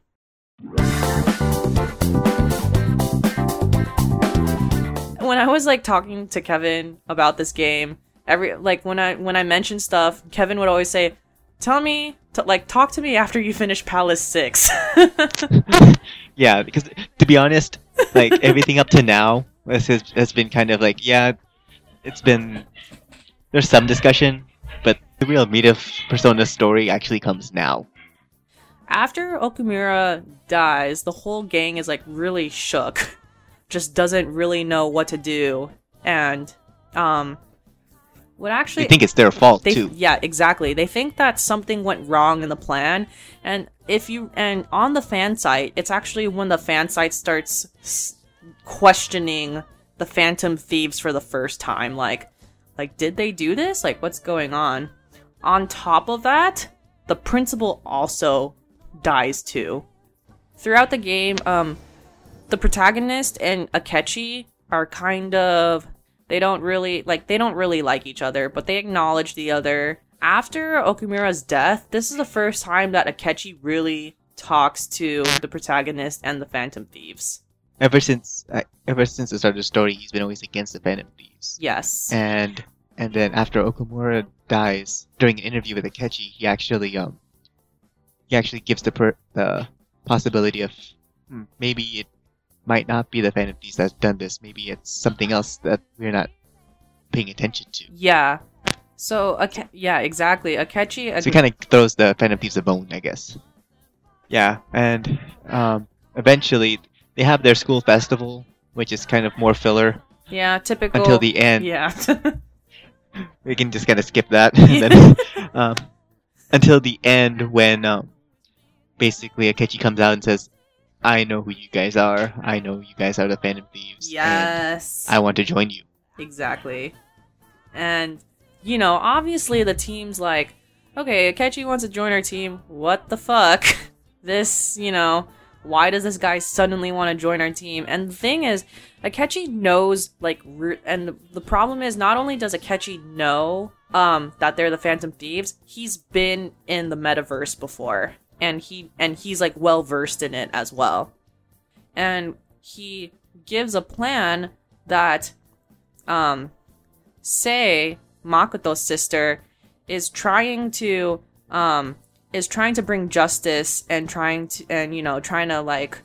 When I was like talking to Kevin about this game, every like when I when I mentioned stuff, Kevin would always say, "Tell me, t- like talk to me after you finish Palace 6." Yeah, because to be honest, like everything up to now has, has has been kind of like yeah, it's been there's some discussion, but the real meat of Persona's story actually comes now. after Okumura dies, the whole gang is like really shook. Just doesn't really know what to do. And um what actually They think it's their fault they too. yeah exactly. They think that something went wrong in the plan. And if you and on the fan site it's actually when the fan site starts s- questioning the phantom thieves for the first time. Like like did they do this? Like what's going on? On top of that the principal also dies too. Throughout the game um the protagonist and akechi are kind of they don't really like they don't really like each other, but they acknowledge the other. After Okumura's death, this is the first time that Akechi really talks to the protagonist and the Phantom Thieves. Ever since uh, ever since the start of the story, he's been always against the Phantom Thieves. Yes. And and then after Okumura dies during an interview with Akechi, he actually um he actually gives the per- the possibility of hmm, maybe it might not be the Phantom Thieves that's done this. Maybe it's something else that we're not paying attention to. Yeah. So, Ake- yeah, exactly. Akechi. So he kind of throws the Phantom Thieves a bone, I guess. Yeah, and um, eventually they have their school festival, which is kind of more filler yeah, typical. until the end. Yeah. We can just kind of skip that. and then, um, until the end when um, basically Akechi comes out and says, I know who you guys are. I know you guys are the Phantom Thieves. yes. I want to join you. Exactly. And, you know, obviously the team's like, okay, Akechi wants to join our team. What the fuck? This, you know, why does this guy suddenly want to join our team? And the thing is, Akechi knows, like, re- and the, the problem is not only does Akechi know um, that they're the Phantom Thieves, he's been in the metaverse before. And he and he's like well versed in it as well. And he gives a plan that um Sae Makoto's sister is trying to um is trying to bring justice and trying to and you know trying to like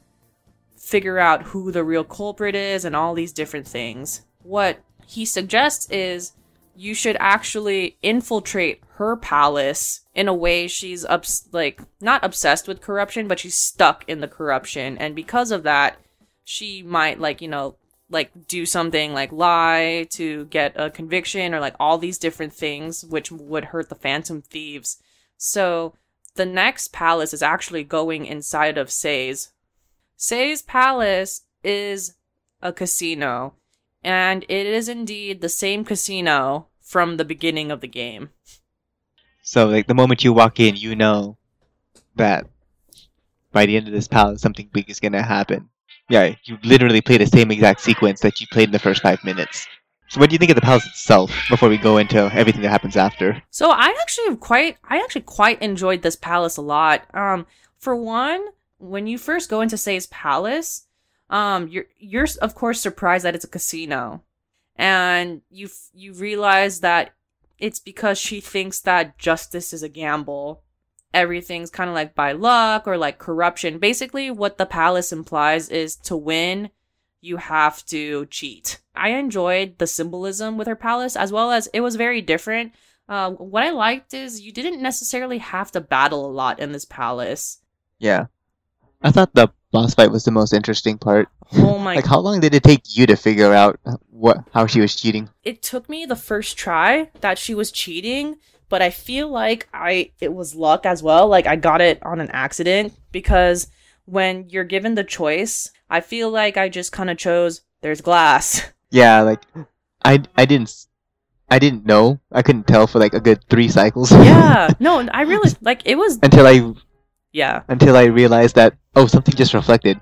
figure out who the real culprit is and all these different things. What he suggests is you should actually infiltrate her palace in a way she's like not obsessed with corruption but she's stuck in the corruption. And because of that she might like you know like do something like lie to get a conviction or like all these different things which would hurt the phantom thieves. So the next palace is actually going inside of Sae's. Sae's palace is a casino and it is indeed the same casino from the beginning of the game So, like, the moment you walk in, you know that by the end of this palace, something big is to happen. Yeah, you literally play the same exact sequence that you played in the first five minutes. So, what do you think of the palace itself before we go into everything that happens after? So I actually quite I actually quite enjoyed this palace a lot. Um for one, when you first go into Sae's palace, um you're you're of course surprised that it's a casino. And you you realize that it's because she thinks that justice is a gamble. Everything's kind of like by luck or like corruption. Basically what the palace implies is to win you have to cheat. I enjoyed the symbolism with her palace as well as it was very different. Uh, what I liked is you didn't necessarily have to battle a lot in this palace. Yeah. I thought the boss fight was the most interesting part. Oh my! Like, how long did it take you to figure out what how she was cheating? it took me the first try that she was cheating, but I feel like I it was luck as well. Like I got it on an accident because when you're given the choice, I feel like I just kind of chose there's glass. Yeah, like, I I didn't I didn't know. I couldn't tell for like a good three cycles. yeah, no, I really like it was. until I Yeah, until I realized that oh something just reflected.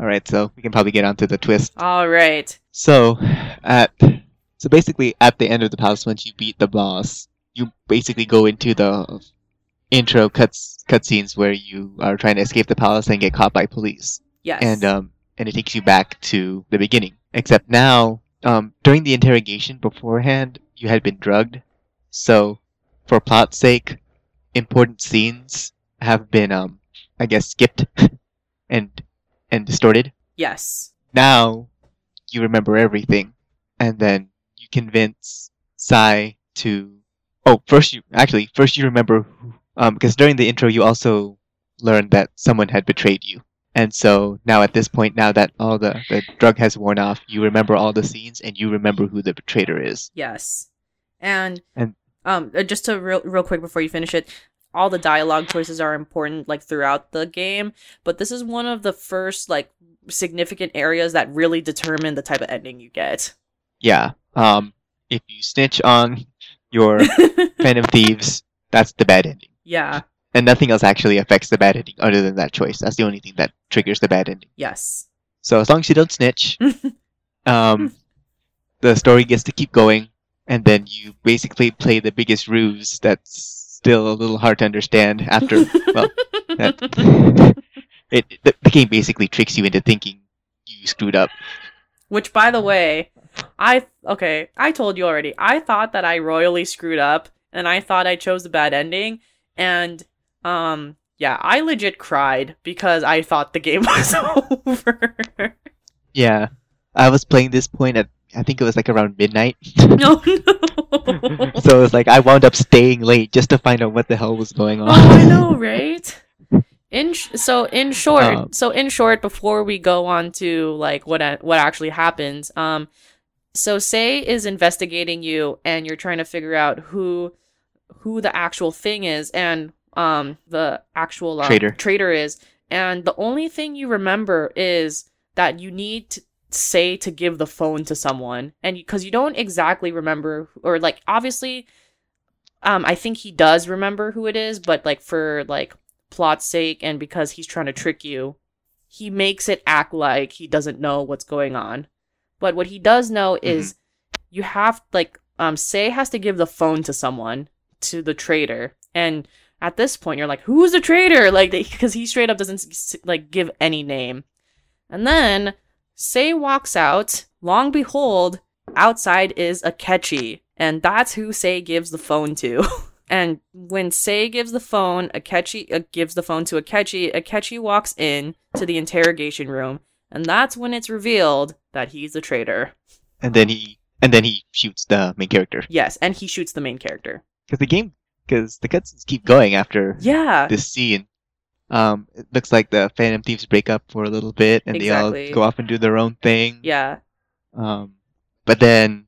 All right, so we can probably get onto the twist. all right. So, at so basically at the end of the palace, once you beat the boss, you basically go into the intro cuts cutscenes where you are trying to escape the palace and get caught by police, Yes. and um, and it takes you back to the beginning. Except now, um, during the interrogation beforehand, you had been drugged, so for plot's sake, important scenes have been um, I guess skipped and and distorted. Yes. now you remember everything and then you convince Sae to oh first you actually first you remember um because during the intro you also learned that someone had betrayed you and so now at this point now that all the the drug has worn off you remember all the scenes and you remember who the betrayer is Yes. And And- um uh, just to real real quick before you finish it, all the dialogue choices are important like throughout the game, but this is one of the first like significant areas that really determine the type of ending you get. yeah um if you snitch on your phantom thieves that's the bad ending yeah. And nothing else actually affects the bad ending other than that choice that's the only thing that triggers the bad ending Yes. So as long as you don't snitch, um, the story gets to keep going, and then you basically play the biggest ruse that's still a little hard to understand after. well, that, it the, the game basically tricks you into thinking you screwed up. Which by the way, I okay, I told you already. I thought that I royally screwed up and I thought I chose the bad ending and um yeah, I legit cried because I thought the game was over. Yeah, I was playing this point at I think it was like around midnight. no, no. so it was like I wound up staying late just to find out what the hell was going on. Oh, I know, right? In sh- so in short, Um, so in short, before we go on to like what a- what actually happens, um, so Sae is investigating you, and you're trying to figure out who who the actual thing is, and um the actual um, Traitor. traitor is, and the only thing you remember is that you need to Sae to give the phone to someone, and because you don't exactly remember, or like obviously um i think he does remember who it is but like for like plot's sake and because he's trying to trick you he makes it act like he doesn't know what's going on. But what he does know is you have like um Sae has to give the phone to someone to the traitor and at this point you're like who's the traitor like because he straight up doesn't like give any name and then Sae walks out long behold outside is Akechi, and that's who Sae gives the phone to. and when Sae gives the phone, Akechi uh, gives the phone to Akechi. Akechi walks in to the interrogation room, and that's when it's revealed that he's the traitor. and then he and then he shoots the main character Yes, and he shoots the main character. because the game because the cutscenes keep going after Yeah, this scene. Um, it looks like the Phantom Thieves break up for a little bit, and Exactly. they all go off and do their own thing. yeah, Um, but then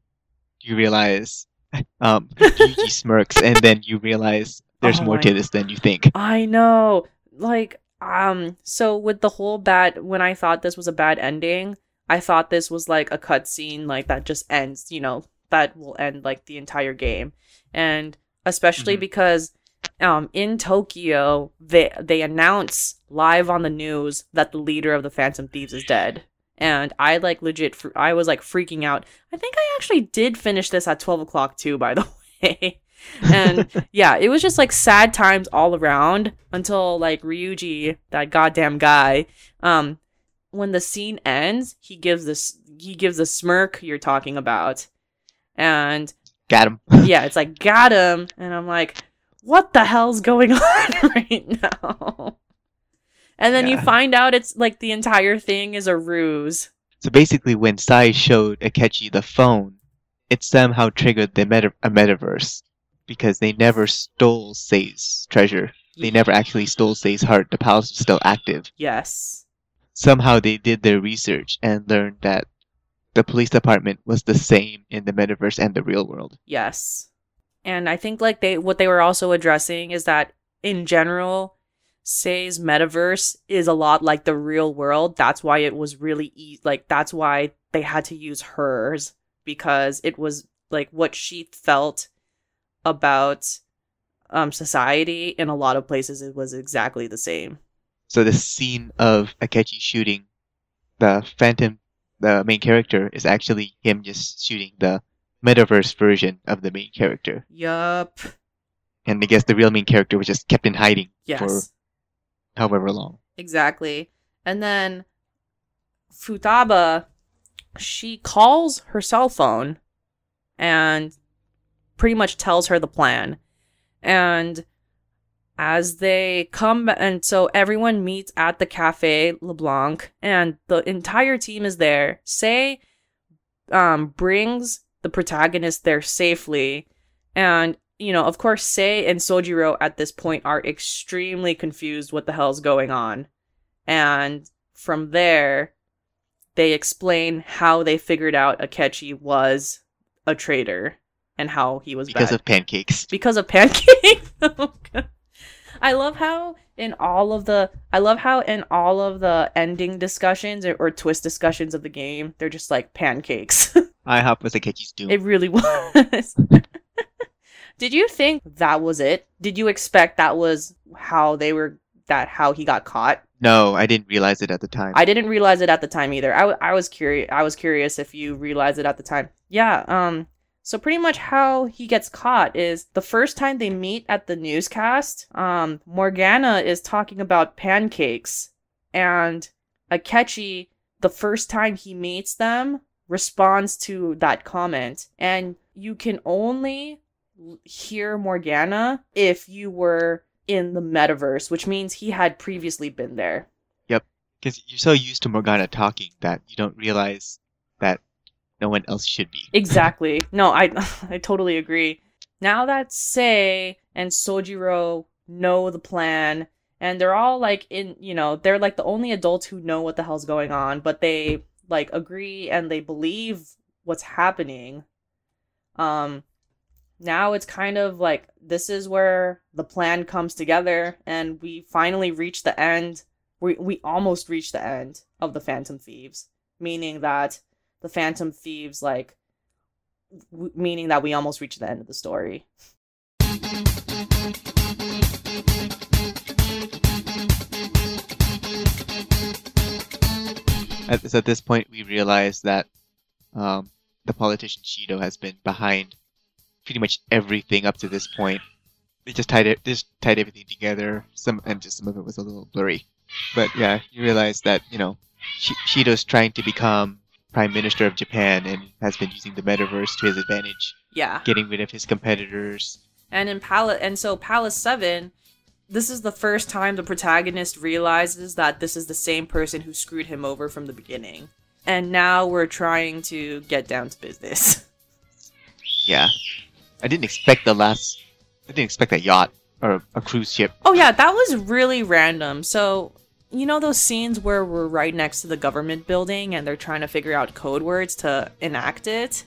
you realize, um, Ryuji smirks, and then you realize there's Oh more to this than you think. I know. Like, um, so with the whole bad, when I thought this was a bad ending, I thought this was like a cutscene, like that just ends, you know, that will end like the entire game, and especially Mhm. because, um, in Tokyo, they they announce live on the news that the leader of the Phantom Thieves is dead. And I like legit, fr- I was like freaking out. I think I actually did finish this at 12 o'clock too, by the way. and yeah, it was just like sad times all around until like Ryuji, that goddamn guy, um, when the scene ends, he gives this he gives the smirk you're talking about. And Got him. yeah, it's like got him, and I'm like, what the hell's going on right now? And then you find out it's like the entire thing is a ruse. So basically, when Sae showed Akechi the phone, it somehow triggered the meta- a metaverse because they never stole Sae's treasure. They never actually stole Sae's heart. The palace was still active. Yes. Somehow they did their research and learned that the police department was the same in the metaverse and the real world. Yes. And I think like they what they were also addressing is that in general, Sae's metaverse is a lot like the real world. That's why it was really e- like that's why they had to use hers because it was like what she felt about um society in a lot of places it was exactly the same. So the scene of Akechi shooting the Phantom, the main character, is actually him just shooting the metaverse version of the main character. Yup. And I guess the real main character was just kept in hiding Yes. for however long. Exactly. And then Futaba, she calls her cell phone and pretty much tells her the plan. And as they come, and so everyone meets at the Cafe LeBlanc, and the entire team is there. Sae, um, brings the protagonist there safely, and you know, of course, Sae and Sojiro at this point are extremely confused what the hell's going on. And from there, they explain how they figured out Akechi was a traitor and how he was Because bad. of pancakes. because of pancakes Oh, God. I love how in all of the I love how in all of the ending discussions or, or twist discussions of the game, they're just like pancakes. IHOP was Akechi's doom. It really was. Did you think that was it? Did you expect that was how they were that how he got caught? no, I didn't realize it at the time. I didn't realize it at the time either. I, w- I was curious I was curious if you realized it at the time. Yeah, um so pretty much how he gets caught is the first time they meet at the newscast, um Morgana is talking about pancakes and Akechi the first time he meets them responds to that comment and you can only hear Morgana if you were in the metaverse, which means he had previously been there. Yep. Because you're so used to Morgana talking that you don't realize that no one else should be. Exactly. No, I I totally agree. Now that Sae and Sojiro know the plan and they're all like in, you know, they're like the only adults who know what the hell's going on, but they like agree and they believe what's happening. Um now it's kind of like this is where the plan comes together and we finally reach the end. We we almost reach the end of the Phantom Thieves, meaning that the Phantom Thieves like w- meaning that we almost reached the end of the story. At, so at this point, we realize that um, the politician Shido has been behind pretty much everything up to this point. They just tied it, just tied everything together. Some and just some of it was a little blurry, but yeah, you realize that you know Shido's trying to become prime minister of Japan and has been using the metaverse to his advantage, Yeah. getting rid of his competitors. And in Palace and so Palace 7, this is the first time the protagonist realizes that this is the same person who screwed him over from the beginning. And now we're trying to get down to business. Yeah, I didn't expect the last. I didn't expect a yacht or a cruise ship. Oh yeah, that was really random. So, you know those scenes where we're right next to the government building and they're trying to figure out code words to enact it?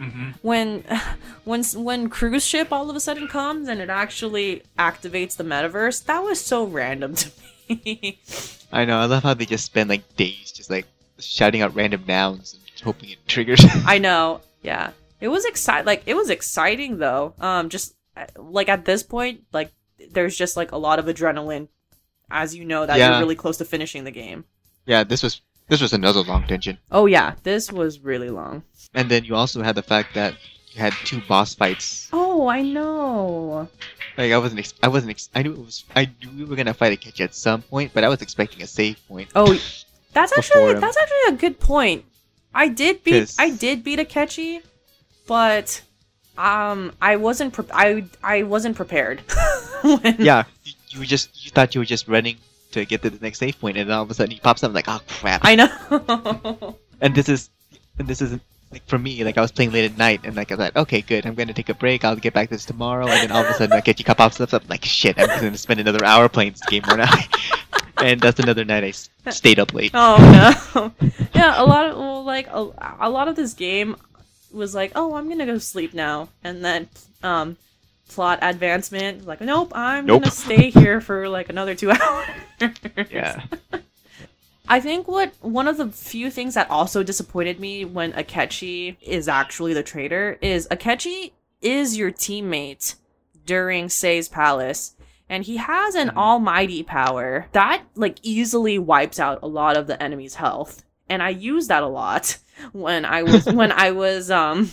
Mm-hmm. when when when cruise ship all of a sudden comes and it actually activates the metaverse that was so random to me I know. I love how they just spend like days just like shouting out random nouns and hoping it triggers. i know yeah it was exciting like it was exciting though um just uh, like at this point like there's just like a lot of adrenaline as you know that Yeah. you're really close to finishing the game yeah, this was this was another long dungeon, oh yeah this was really long and then you also had the fact that you had two boss fights. oh i know Like I wasn't, ex- I wasn't, ex- I knew it was, I knew we were gonna fight Akechi at some point, but I was expecting a save point. Oh, that's actually that's actually a good point. I did beat 'Cause- I did beat a catchy, but um I wasn't pre- I I wasn't prepared. when, yeah, you, you were just, you thought you were just running to get to the next save point, and then all of a sudden he pops up like, oh crap! I know. and this is, and this isn't like for me. Like I was playing late at night, and like I was like, okay, good, I'm gonna take a break. I'll get back to this tomorrow, and then all of a sudden like Akechi pops up, I'm like shit, I'm gonna spend another hour playing this game right now. and that's another night I stayed up late. oh no. yeah, a lot of well, like a, a lot of this game was like, "Oh, I'm going to go sleep now." And then um plot advancement like, "Nope, I'm Nope. to stay here for like another 2 hours." Yeah. I think what one of the few things that also disappointed me when Akechi is actually the traitor is Akechi is your teammate during Sae's palace. And he has an Mhm. almighty power that like easily wipes out a lot of the enemy's health. And I use that a lot when I was when I was um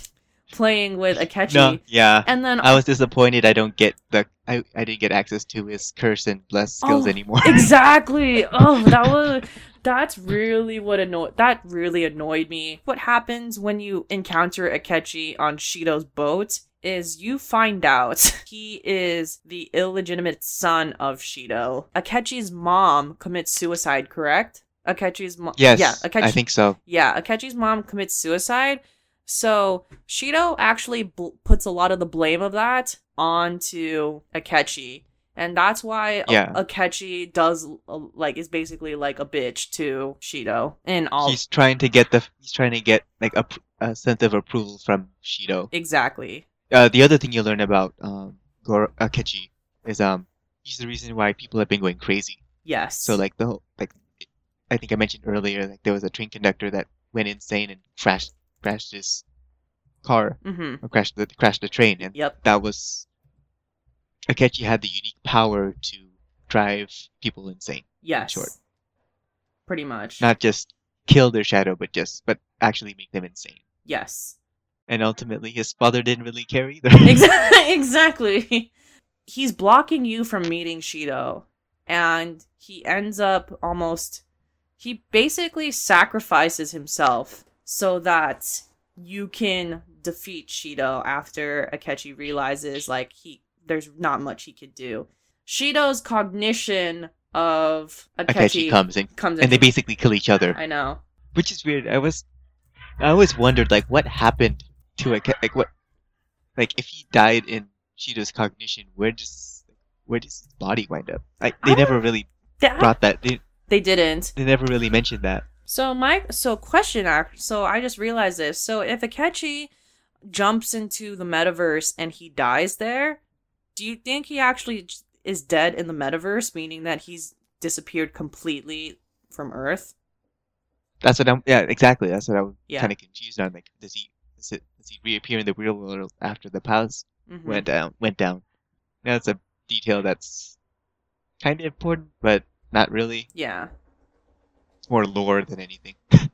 playing with Akechi. No, yeah. And then I was disappointed I don't get the I, I didn't get access to his curse and bless oh, skills Oh, anymore. exactly. Oh, that was that's really what annoyed that really annoyed me. What happens when you encounter Akechi on Shido's boat is you find out he is the illegitimate son of Shido. Akechi's mom commits suicide, correct? Akechi's mom yes, Yeah, Akechi I think so. yeah, Akechi's mom commits suicide. So Shido actually bl- puts a lot of the blame of that onto Akechi. And that's why A- Yeah. Akechi does uh, like is basically like a bitch to Shido in all He's trying to get the he's trying to get like a, a sense of approval from Shido. exactly. Uh, the other thing you learn about um Goro Akechi is um he's the reason why people have been going crazy. Yes. So like the whole like I think I mentioned earlier like there was a train conductor that went insane and crashed crashed his car hmm or crashed the crashed the train and Yep. that was Akechi had the unique power to drive people insane. Yes. short. Pretty much. Not just kill their shadow, but just but actually make them insane. yes. And ultimately, his father didn't really care either. Exactly. exactly. He's blocking you from meeting Shido, and he ends up almost. He basically sacrifices himself so that you can defeat Shido after Akechi realizes like he there's not much he could do. Shido's cognition of Akechi, Akechi comes in, comes in and they basically kill each other, I know. which is weird. I was, I always wondered like what happened to Akechi, like what, like if he died in Shido's cognition, where does, where does his body wind up? Like they I never really That, brought that. They, they didn't. they never really mentioned that. So my so question so I just realized this. So if Akechi jumps into the metaverse and he dies there, do you think he actually is dead in the metaverse, meaning that he's disappeared completely from Earth? That's what I'm. Yeah, exactly. That's what I was Yeah. kind of confused on. Like, does he does, it, does he reappear in the real world after the palace Mhm. went down? Went down. Yeah, that's a detail that's kind of important, but not really. Yeah. More lore than anything.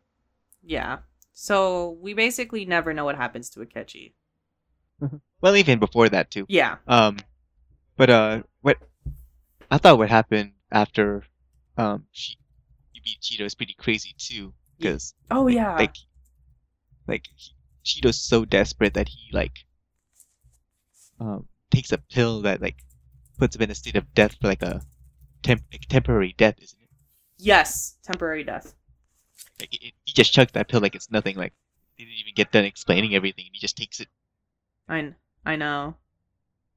Yeah. So we basically never know what happens to Akechi. Well, even before that too. Yeah. Um, but uh, what I thought what happened after um she you beat Shido is pretty crazy too, because Oh like, yeah. like like he, Shido's so desperate that he like um takes a pill that like puts him in a state of death for like a temp- like temporary death, it? Yes. Temporary death. Like it, he just chugs that pill like it's nothing. Like he didn't even get done explaining everything, and he just takes it. I I know.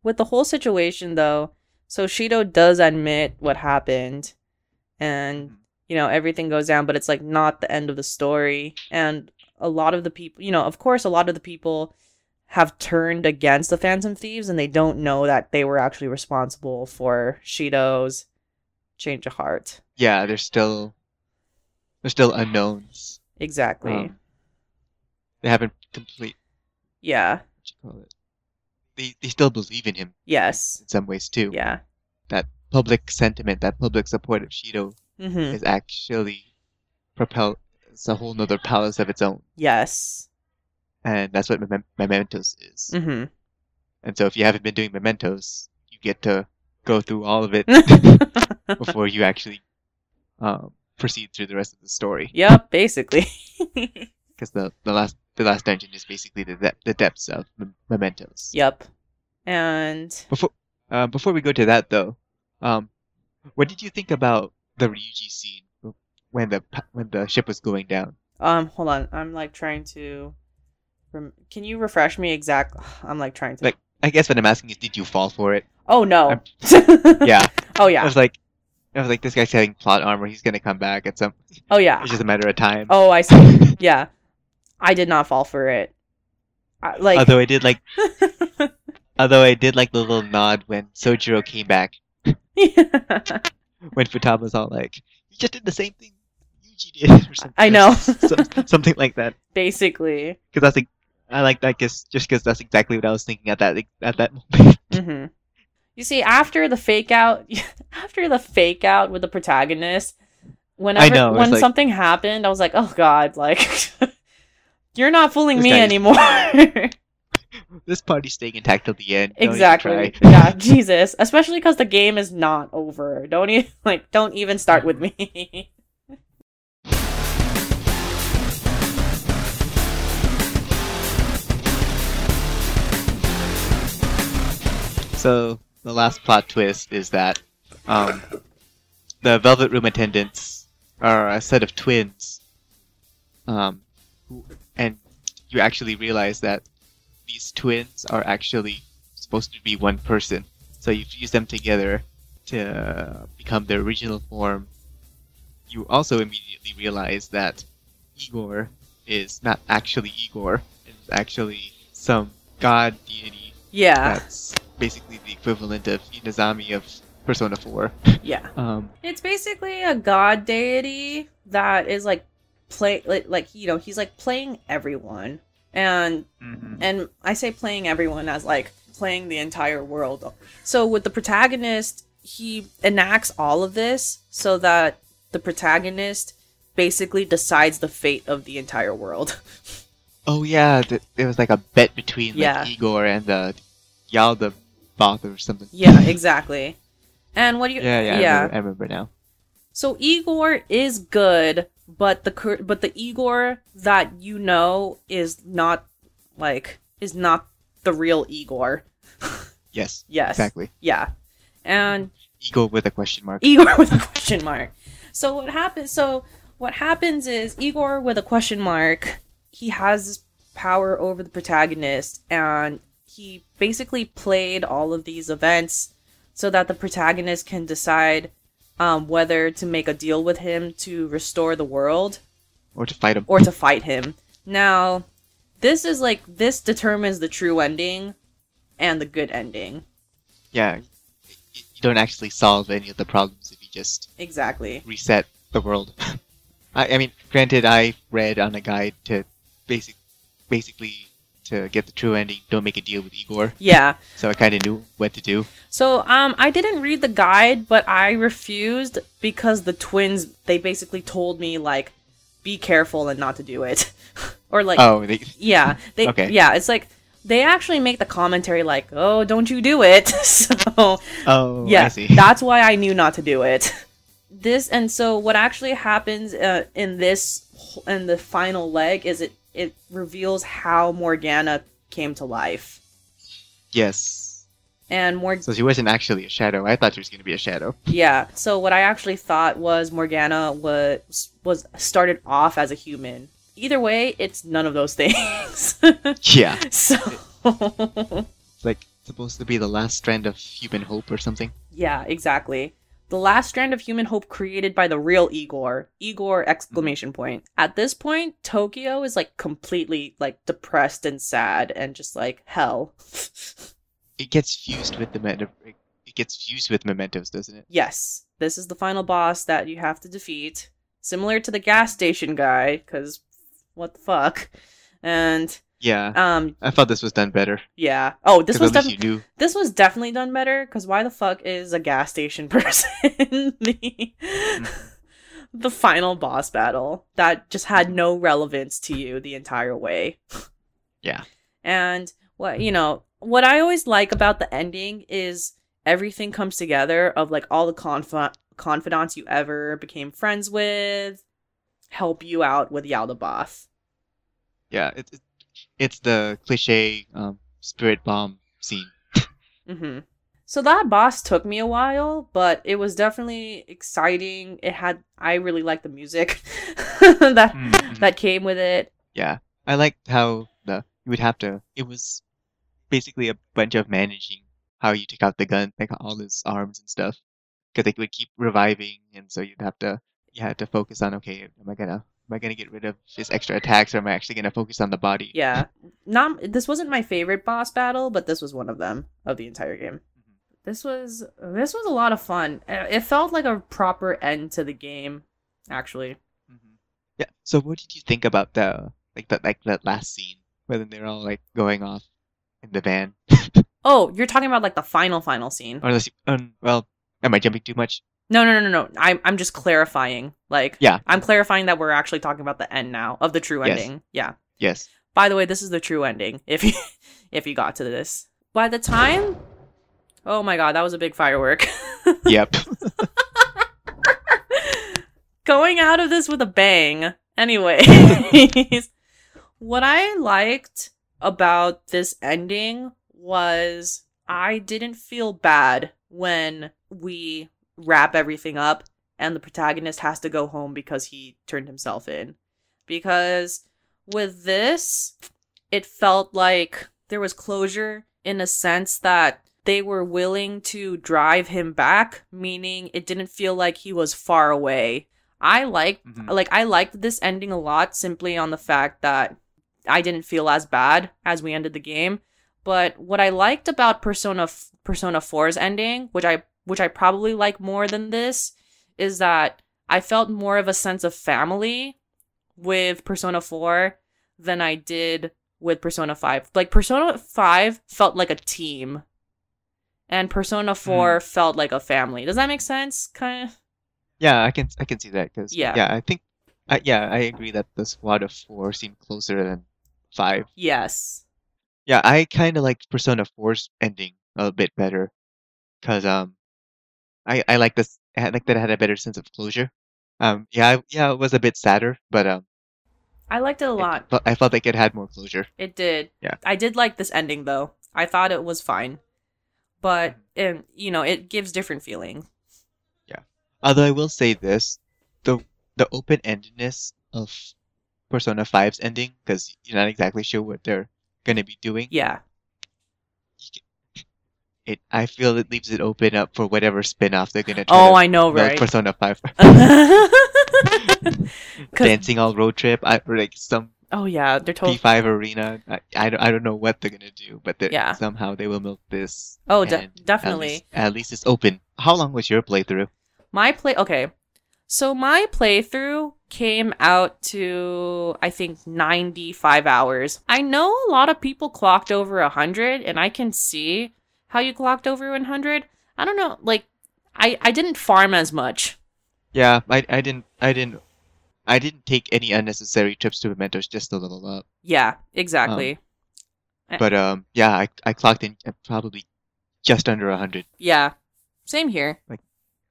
With the whole situation though, so Shido does admit what happened and hmm. you know everything goes down but it's like not the end of the story and a lot of the people, you know, of course a lot of the people have turned against the Phantom Thieves and they don't know that they were actually responsible for Shido's change of heart. Yeah, there's still there's still unknowns. Exactly. Um, They haven't complete. yeah. What you call it? They they still believe in him Yes. in some ways too. Yeah. That public sentiment, that public support of Shido Mhm. is actually propel. It's a whole nother palace of its own, Yes. and that's what Mem- Mementos is. Mhm. And so, if you haven't been doing Mementos, you get to go through all of it before you actually um, proceed through the rest of the story. Yep, basically. Because the, the last the last dungeon is basically the de- the depths of Mem- Mementos. yep. And Before uh, before we go to that though, um, what did you think about the Ryuji scene when the when the ship was going down? um hold on, I'm like trying to rem- Can you refresh me exact I'm like trying to Like- I guess what I'm asking is, did you fall for it? Oh no. Yeah, oh I yeah. was like, I was like, this guy's having plot armor. He's gonna come back at some. Oh yeah. It's just a matter of time. Oh, I see. Yeah. I did not fall for it. I, like although I did like, although I did like the little nod when Sojiro came back when Futaba was all like, "You just did the same thing Ryuji did," or something. I know. some- something like that. Basically. Because I think I like that, guess just because that's exactly what I was thinking at that at that moment. hmm You see, after the fake out, after the fake out with the protagonist, whenever know, it's when like- something happened, I was like, "Oh God, like you're not fooling me anymore." this party's staying intact till the end. Don't exactly. yeah, Jesus. Especially because the game is not over. Don't even like. Don't even start with me. So the last plot twist is that um, the Velvet Room attendants are a set of twins, um, who- and you actually realize that these twins are actually supposed to be one person. So you fuse them together to become their original form. You also immediately realize that Igor is not actually Igor; it's actually some god deity yeah. that's basically the equivalent of Izanami of Persona 4. Yeah. Um, It's basically a god deity that is like play like, like you know he's like playing everyone and and I say playing everyone as like playing the entire world. So with the protagonist, he enacts all of this so that the protagonist basically decides the fate of the entire world. Oh yeah, th- there was like a bet between like Yeah. Igor and the Yalda Both or something. yeah, exactly. And what do you Yeah, yeah, I, remember, I remember now. So Igor is good, but the cur- but the Igor that you know is not like is not the real Igor. Yes, Yes. exactly. Yeah. And Igor with a question mark. Igor with a question mark. So what happens? So what happens is Igor with a question mark. He has power over the protagonist, and he basically played all of these events so that the protagonist can decide um, whether to make a deal with him to restore the world Or to fight him. or to fight him. Now, this is like this determines the true ending and the good ending. yeah. You don't actually solve any of the problems if you just Exactly. reset the world. I, I mean, granted, I read on a guide to basic, basically to get the true ending. Don't make a deal with Igor, Yeah. so I kind of knew what to do. So, um, I didn't read the guide, but I refused because the twins they basically told me like, be careful and not to do it, or like, Oh, they, yeah, they, Okay. yeah, it's like they actually make the commentary like, oh, don't you do it. so, oh, yeah, that's why I knew not to do it. This and so what actually happens uh, in this in the final leg is it it reveals how Morgana came to life, yes. and Morg So she wasn't actually a shadow. I thought she was going to be a shadow. Yeah. So what I actually thought was Morgana was was started off as a human. Either way, it's none of those things. Yeah, so it's like supposed to be the last strand of human hope or something. yeah, exactly. The last strand of human hope created by the real Igor. Igor mm-hmm. exclamation point. At this point, Tokyo is like completely like depressed and sad and just like hell. It gets fused with the meta. It gets fused with mementos, doesn't it? yes, this is the final boss that you have to defeat. Similar to the gas station guy, because what the fuck? And Yeah, um, I thought this was done better. yeah. Oh, this was at least definitely you this was definitely done better. Because why the fuck is a gas station person the the final boss battle that just had no relevance to you the entire way? Yeah. And what you know, what I always like about the ending is everything comes together of like all the conf- confidants you ever became friends with help you out with Yaldabaoth. Yeah, it, it, it's the cliche um, spirit bomb scene. hmm So that boss took me a while, but it was definitely exciting. It had I really liked the music that Mm, mhm. that came with it. Yeah, I liked how the you would have to. It was basically a bunch of managing how you take out the gun, like all his arms and stuff, because they would keep reviving, and so you'd have to you had to focus on okay, am I gonna am I gonna get rid of his extra attacks, or am I actually gonna focus on the body? Yeah, not this wasn't my favorite boss battle, but this was one of them of the entire game. This was this was a lot of fun. Uh, It felt like a proper end to the game, actually. Mhm. Yeah. So what did you think about the like that like that last scene when they're all like going off in the van? Oh, you're talking about like the final final scene. or the, um, well, am I jumping too much? No, no, no, no, no. I'm I'm just clarifying. Like, Yeah. I'm clarifying that we're actually talking about the end now of the true Yes. ending. Yeah. Yes. By the way, this is the true ending. If you if you got to this by the time, oh my god, that was a big firework. yep. Going out of this with a bang. Anyways, what I liked about this ending was I didn't feel bad when we wrap everything up and the protagonist has to go home because he turned himself in. Because with this, it felt like there was closure in a sense that they were willing to drive him back, meaning it didn't feel like he was far away. I liked Mhm. like I liked this ending a lot simply on the fact that I didn't feel as bad as we ended the game. But what I liked about Persona Persona 4's ending, which I which I probably like more than this, is that I felt more of a sense of family with Persona 4 than I did with Persona 5. Like Persona 5 felt like a team and Persona 4 felt like a family. Does that make sense? Kind of. Yeah, I can I can see that because Yeah. yeah, I think I yeah I agree that the squad of four seemed closer than five. Yes. Yeah, I kind of liked Persona 4's ending a bit better because um, I I like this I like that it had a better sense of closure. Um, yeah, I, yeah, it was a bit sadder, but um, I liked it a lot. but I felt like it had more closure. It did. Yeah. I did like this ending though. I thought it was fine. But and you know, it gives different feelings. Yeah. Although I will say this, the the open endedness of Persona 5's ending, because you're not exactly sure what they're gonna be doing. Yeah. It I feel it leaves it open up for whatever spin-off they're gonna try Oh, to I know, right? Persona Five, Dancing all road trip, I, like some oh yeah, they're totally P5 arena. I, I, don't, I don't know what they're gonna do, but Yeah. somehow they will milk this. Oh, de- definitely. At least, at least it's open. How long was your playthrough? My play okay. So my playthrough came out to I think 95 hours. I know a lot of people clocked over 100 and I can see how you clocked over 100. I don't know, like I I didn't farm as much. Yeah, I, I didn't I didn't I didn't take any unnecessary trips to Mementos just to level up. Yeah, exactly. Eh. But um yeah, I I clocked in at probably just under hundred. yeah. Same here. Like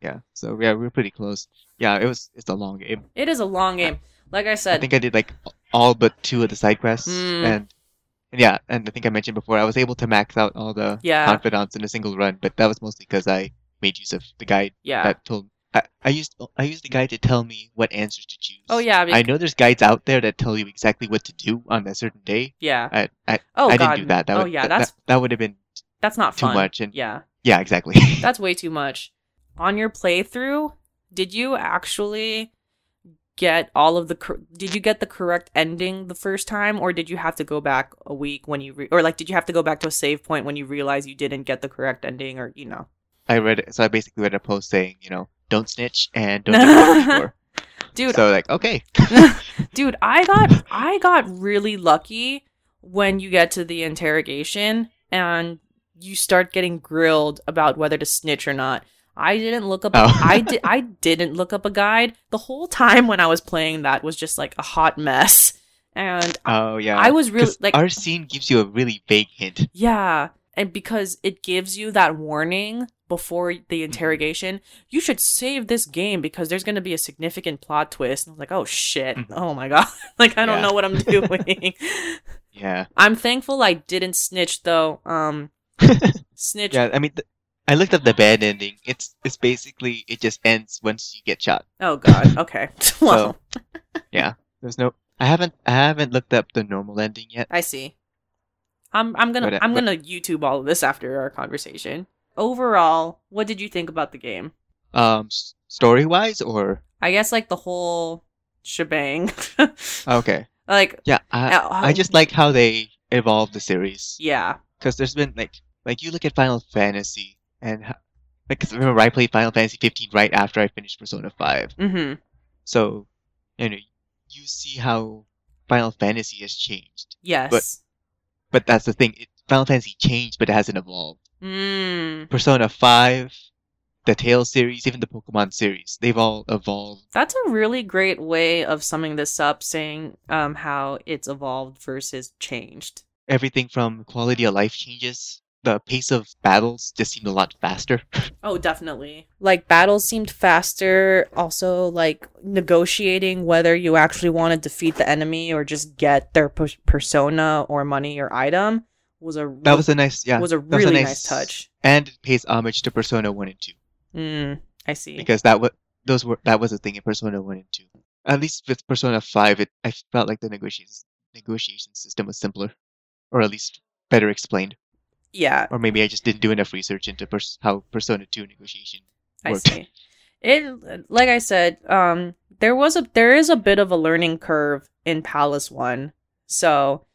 yeah, so yeah, we are pretty close. Yeah, it was it's a long game. It is a long game. Like I said I think I did like all but two of the side quests, Hmm. and, and yeah, and I think I mentioned before I was able to max out all the Yeah. confidants in a single run, but that was mostly because I made use of the guide yeah. that told. I, I used I used the guide to tell me what answers to choose. oh yeah, I bec- know there's guides out there that tell you exactly what to do on a certain day. yeah. I I, Oh I god. didn't do that. That oh would, yeah, that's that, that would have been that's not too fun. much, and Yeah. yeah, exactly. That's way too much. On your playthrough, did you actually get all of the cor- did you get the correct ending the first time or did you have to go back a week when you re- or like did you have to go back to a save point when you realize you didn't get the correct ending or you know? I read it, so I basically read a post saying, you know, don't snitch and don't do dude So like, okay, dude i got i got really lucky when you get to the interrogation and you start getting grilled about whether to snitch or not i didn't look up Oh. i did i didn't look up a guide the whole time when i was playing that was just like a hot mess and oh yeah. i was really like our scene gives you a really vague hint. yeah and because it gives you that warning before the interrogation, you should save this game because there's going to be a significant plot twist. And I was like, oh shit. Mhm. Oh my god. like, I don't Yeah. know what I'm doing. Yeah, I'm thankful I didn't snitch though. Um, snitch. yeah. I mean, th- I looked up the bad ending. It's it's basically it just ends once you get shot. Oh god. Okay. well, Yeah. There's no. I haven't I haven't looked up the normal ending yet. I see. I'm I'm gonna But, uh, I'm but- gonna YouTube all of this after our conversation. Overall, what did you think about the game? Um, story wise or I guess like the whole shebang. okay. like Yeah, I Uh, I just like how they evolved the series. yeah. because there's been like like you look at Final Fantasy and ho- like 'cause remember I played Final Fantasy 15 right after I finished Persona 5, Mhm. so you know you see how Final Fantasy has changed. Yes. But that's the thing, it, Final Fantasy changed, but it hasn't evolved. Mm. Persona 5, the Tales series, even the Pokemon series, they've all evolved. That's a really great way of summing this up, saying um how it's evolved versus changed. Everything from quality of life changes. The pace of battles just seemed a lot faster. Oh, definitely. Like battles seemed faster. Also, like negotiating whether you actually want to defeat the enemy or just get their per- persona or money or item was a That was a nice, yeah, was a that was really nice touch. and it pays homage to Persona 1 and 2. Mm, I see. because that was those were that was a thing in Persona One and Two. At least with Persona Five, it I felt like the negotiations negotiation system was simpler, or at least better explained. Yeah, Or maybe I just didn't do enough research into pers- how Persona Two negotiation. Works. I see. It like I said, um, there was a there is a bit of a learning curve in Palace One. So,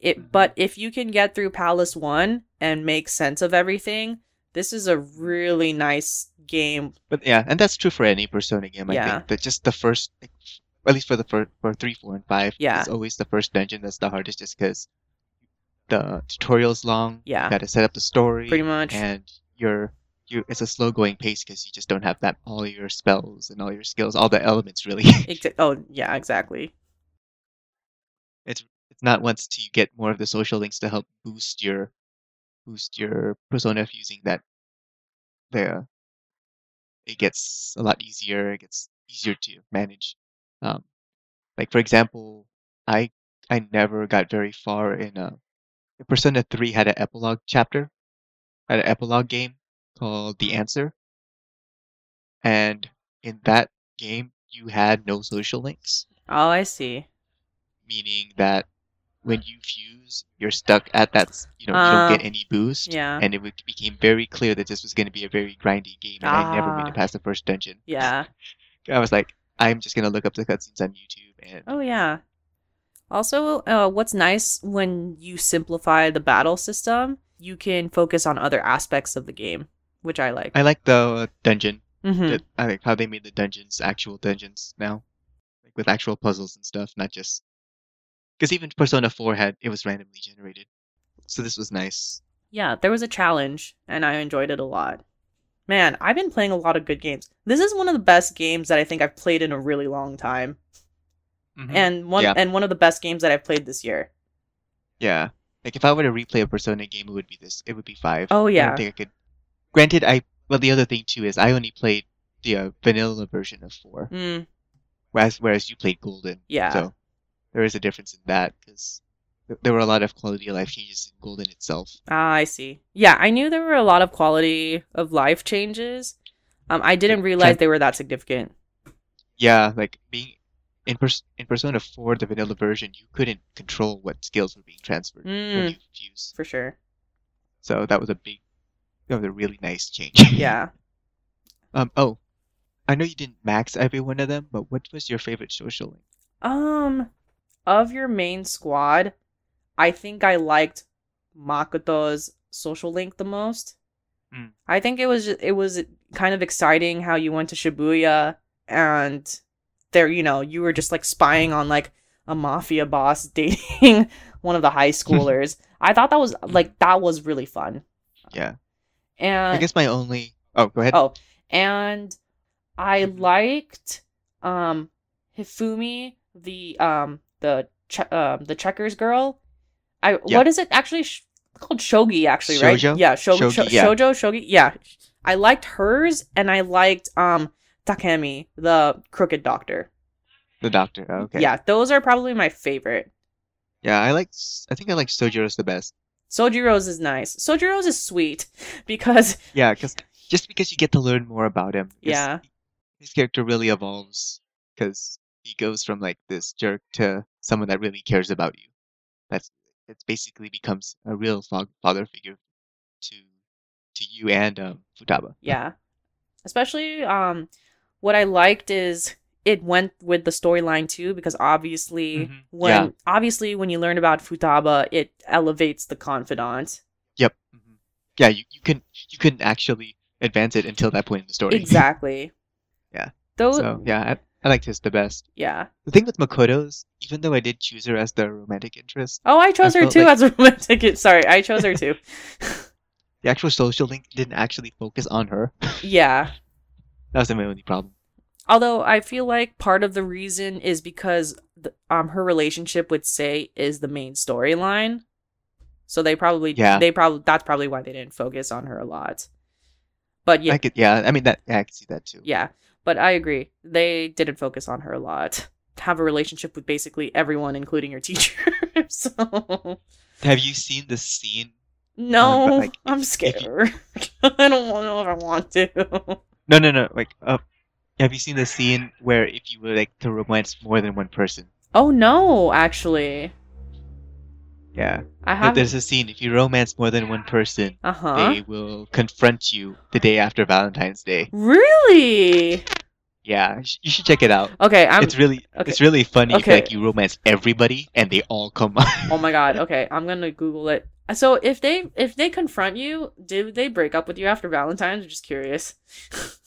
it but if you can get through Palace One and make sense of everything, this is a really nice game. But yeah, and that's true for any Persona game. I Yeah. think that just the first, at least for the first for three, four, and five, Yeah. it's always the first dungeon that's the hardest, just because the tutorial's long. Yeah, You got to set up the story. pretty much. and you're you it's a slow going pace because you just don't have that all your spells and all your skills all the elements really Exa- oh yeah, exactly. it's it's not once you get more of the social links to help boost your boost your persona using that there. it gets a lot easier. It gets easier to manage. Um, like for example, I I never got very far in uh, Persona Three had an epilogue chapter, had an epilogue game called The Answer, and in that game you had no social links, Oh, I see. meaning that when you fuse, you're stuck at that. You know, you don't get Uh, any boost. Yeah. and it became very clear that this was going to be a very grindy game, and I never made Ah. it past the first dungeon. Yeah. I was like, I'm just gonna look up the cutscenes on YouTube, and Oh yeah. Also, uh, what's nice when you simplify the battle system, you can focus on other aspects of the game, which I like. I like the dungeon. hmm that- I like how they made the dungeons actual dungeons now, like with actual puzzles and stuff, not just because even Persona Four had it was randomly generated, so this was nice. Yeah, there was a challenge, and I enjoyed it a lot. Man, I've been playing a lot of good games. This is one of the best games that I think I've played in a really long time, Mhm. and one Yeah. and one of the best games that I've played this year. yeah, like if I were to replay a Persona game, it would be this. It would be five. Oh, I yeah. don't think I could. Granted, I well the other thing too is I only played the uh, vanilla version of four, Mm, whereas whereas you played Golden. yeah. So there is a difference in that because there were a lot of quality of life changes in Golden itself. Ah, I see. Yeah, I knew there were a lot of quality of life changes. Um, I didn't realize they were that significant. Yeah, like being in pers- in Persona 4, the vanilla version, you couldn't control what skills were being transferred when Mm, for sure. So that was a big, that was a really nice change. Yeah. um. Oh, I know you didn't max every one of them, but what was your favorite social link? Um, of your main squad, I think I liked Makoto's social link the most. Mm. I think it was it was kind of exciting how you went to Shibuya and there, you know, you were just like spying on like a mafia boss dating one of the high schoolers. I thought that was like that was really fun. Yeah, And I guess my only. Oh, go ahead. Oh, and I liked um Hifumi, the um the che- um the checkers girl. I Yeah. what is it actually sh- called shogi actually, right? Shoujo? Yeah, sho- Shogi, sho- yeah. shoujo shogi. Yeah. I liked hers and I liked um Takemi, the crooked doctor. The doctor. Okay. Yeah, those are probably my favorite. Yeah, I like. I think I like Sojiro's the best. Sojiro's is nice. Sojiro's is sweet because Yeah, because just because you get to learn more about him. Yeah. His character really evolves because he goes from like this jerk to someone that really cares about you. That's it. Basically becomes a real fa- father figure to to you and um, Futaba. Yeah. Especially um what I liked is it went with the storyline too because obviously Mhm. when Yeah. obviously when you learn about Futaba it elevates the confidant. Yep. hmm Yeah, you, you can you couldn't actually advance it until that point in the story. Exactly. Yeah. Those so yeah, I, I liked his the best. yeah. The thing with Makoto's, even though I did choose her as the romantic interest, Oh, I chose her too like- as a romantic. Sorry, I chose her too. the actual social link didn't actually focus on her. yeah. That was my only problem. Although I feel like part of the reason is because the, um her relationship with Sae is the main storyline. So they probably Yeah. they probably that's probably why they didn't focus on her a lot. But yeah, I could, yeah, I mean that. Yeah, I can see that too. yeah, but I agree. They didn't focus on her a lot. Have a relationship with basically everyone including your teacher. so Have you seen the scene? no, but, like, I'm if you- scared. I don't know if I want to. No, no, no. Like, uh, have you seen the scene where if you were like to romance more than one person? oh no, actually. Yeah. I have There's a scene. If you romance more than one person, Uh-huh. they will confront you the day after Valentine's Day. Really? Yeah, you should check it out. Okay, I'm it's really, okay. it's really funny. If, like you romance everybody and they all come. Oh my god. Okay, I'm going to google it. So if they if they confront you, did they break up with you after Valentine's? I'm just curious.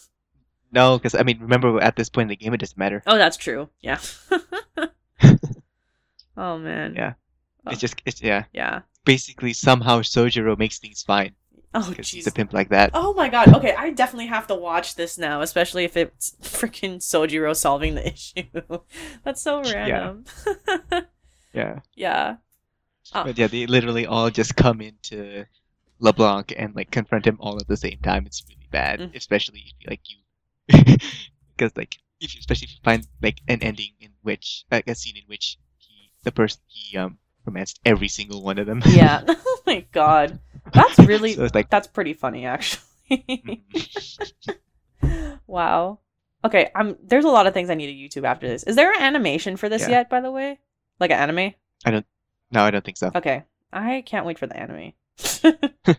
no, because I mean, remember at this point in the game, it doesn't matter. Oh, that's true. Yeah. oh man. Yeah. Oh. It's just, it's yeah. Yeah. Basically, somehow Sojiro makes things fine Oh jeez. a pimp like that. Oh my god. Okay, I definitely have to watch this now, especially if it's freaking Sojiro solving the issue. That's so random. Yeah. yeah. Oh. But yeah, they literally all just come into LeBlanc and like confront him all at the same time. It's really bad, Mm. especially if like you because like if you, especially if you find like an ending in which like a scene in which he the person he um romanced every single one of them. Yeah. oh my god. That's really so like that's pretty funny actually. mm, wow. Okay, I'm there's a lot of things I need to YouTube after this. Is there an animation for this Yeah. yet, by the way? Like an anime? I don't no, I don't think so. Okay. I can't wait for the anime.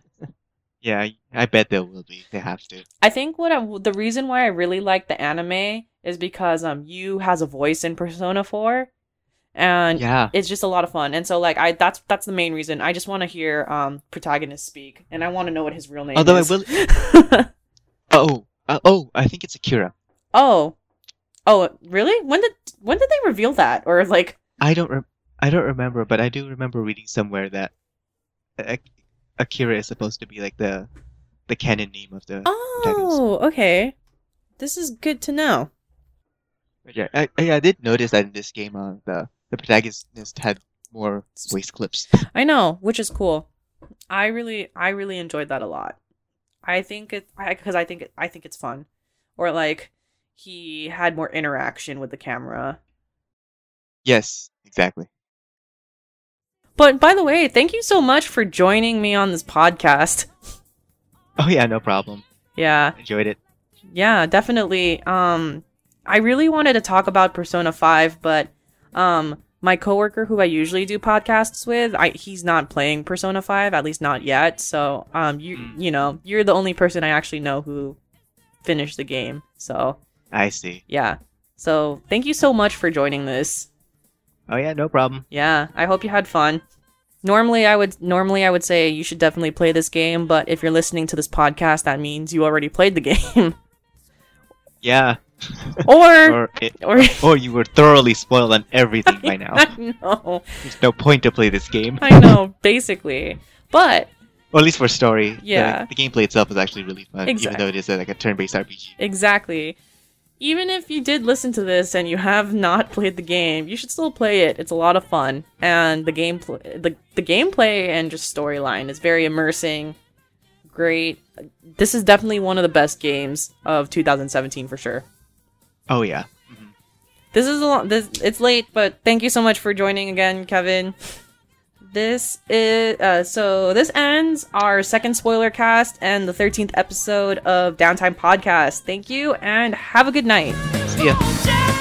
Yeah, I, bet there will be. They have to. I think what I, the reason why I really like the anime is because um Yu has a voice in Persona 4 and Yeah. it's just a lot of fun. And so like I that's that's the main reason. I just want to hear um protagonist speak and I want to know what his real name Although I will- Oh, uh, oh, I think it's Akira. oh. Oh, really? When did when did they reveal that? Or like I don't. Rem- I don't remember, but I do remember reading somewhere that A- Akira is supposed to be like the the canon name of the. Oh, okay. This is good to know. But yeah, I, I I did notice that in this game, uh, the the protagonist had more voice clips. I know, which is cool. I really, I really enjoyed that a lot. I think it, because I think it, I think it's fun, or like he had more interaction with the camera. Yes, exactly. But by the way, thank you so much for joining me on this podcast. Oh yeah, no problem. Yeah, Enjoyed it. yeah, definitely. Um, I really wanted to talk about Persona Five, but um, my coworker who I usually do podcasts with, I he's not playing Persona Five, at least not yet. So, um, you Mm. you know, you're the only person I actually know who finished the game. So, I see. yeah. So, thank you so much for joining this. Oh yeah, no problem. Yeah, I hope you had fun. Normally I would normally I would say you should definitely play this game, but if you're listening to this podcast, that means you already played the game. Yeah. or or it, or or you were thoroughly spoiled on everything by now. I know. There's no point to play this game. I know, basically. But Or at least for story. Yeah. The, gameplay itself is actually really fun, even though it is a, like a turn-based RPG. exactly. Even if you did listen to this and you have not played the game, you should still play it. It's a lot of fun, and the gameplay, the the gameplay and just storyline is very immersing. Great. This is definitely one of the best games of 2017 for sure. Oh yeah. Mhm. This is a lot. This it's late, but thank you so much for joining again, Kevin. This is uh, so. This ends our second spoiler cast and the 13th episode of Downtime Podcast. Thank you and have a good night. See ya. Just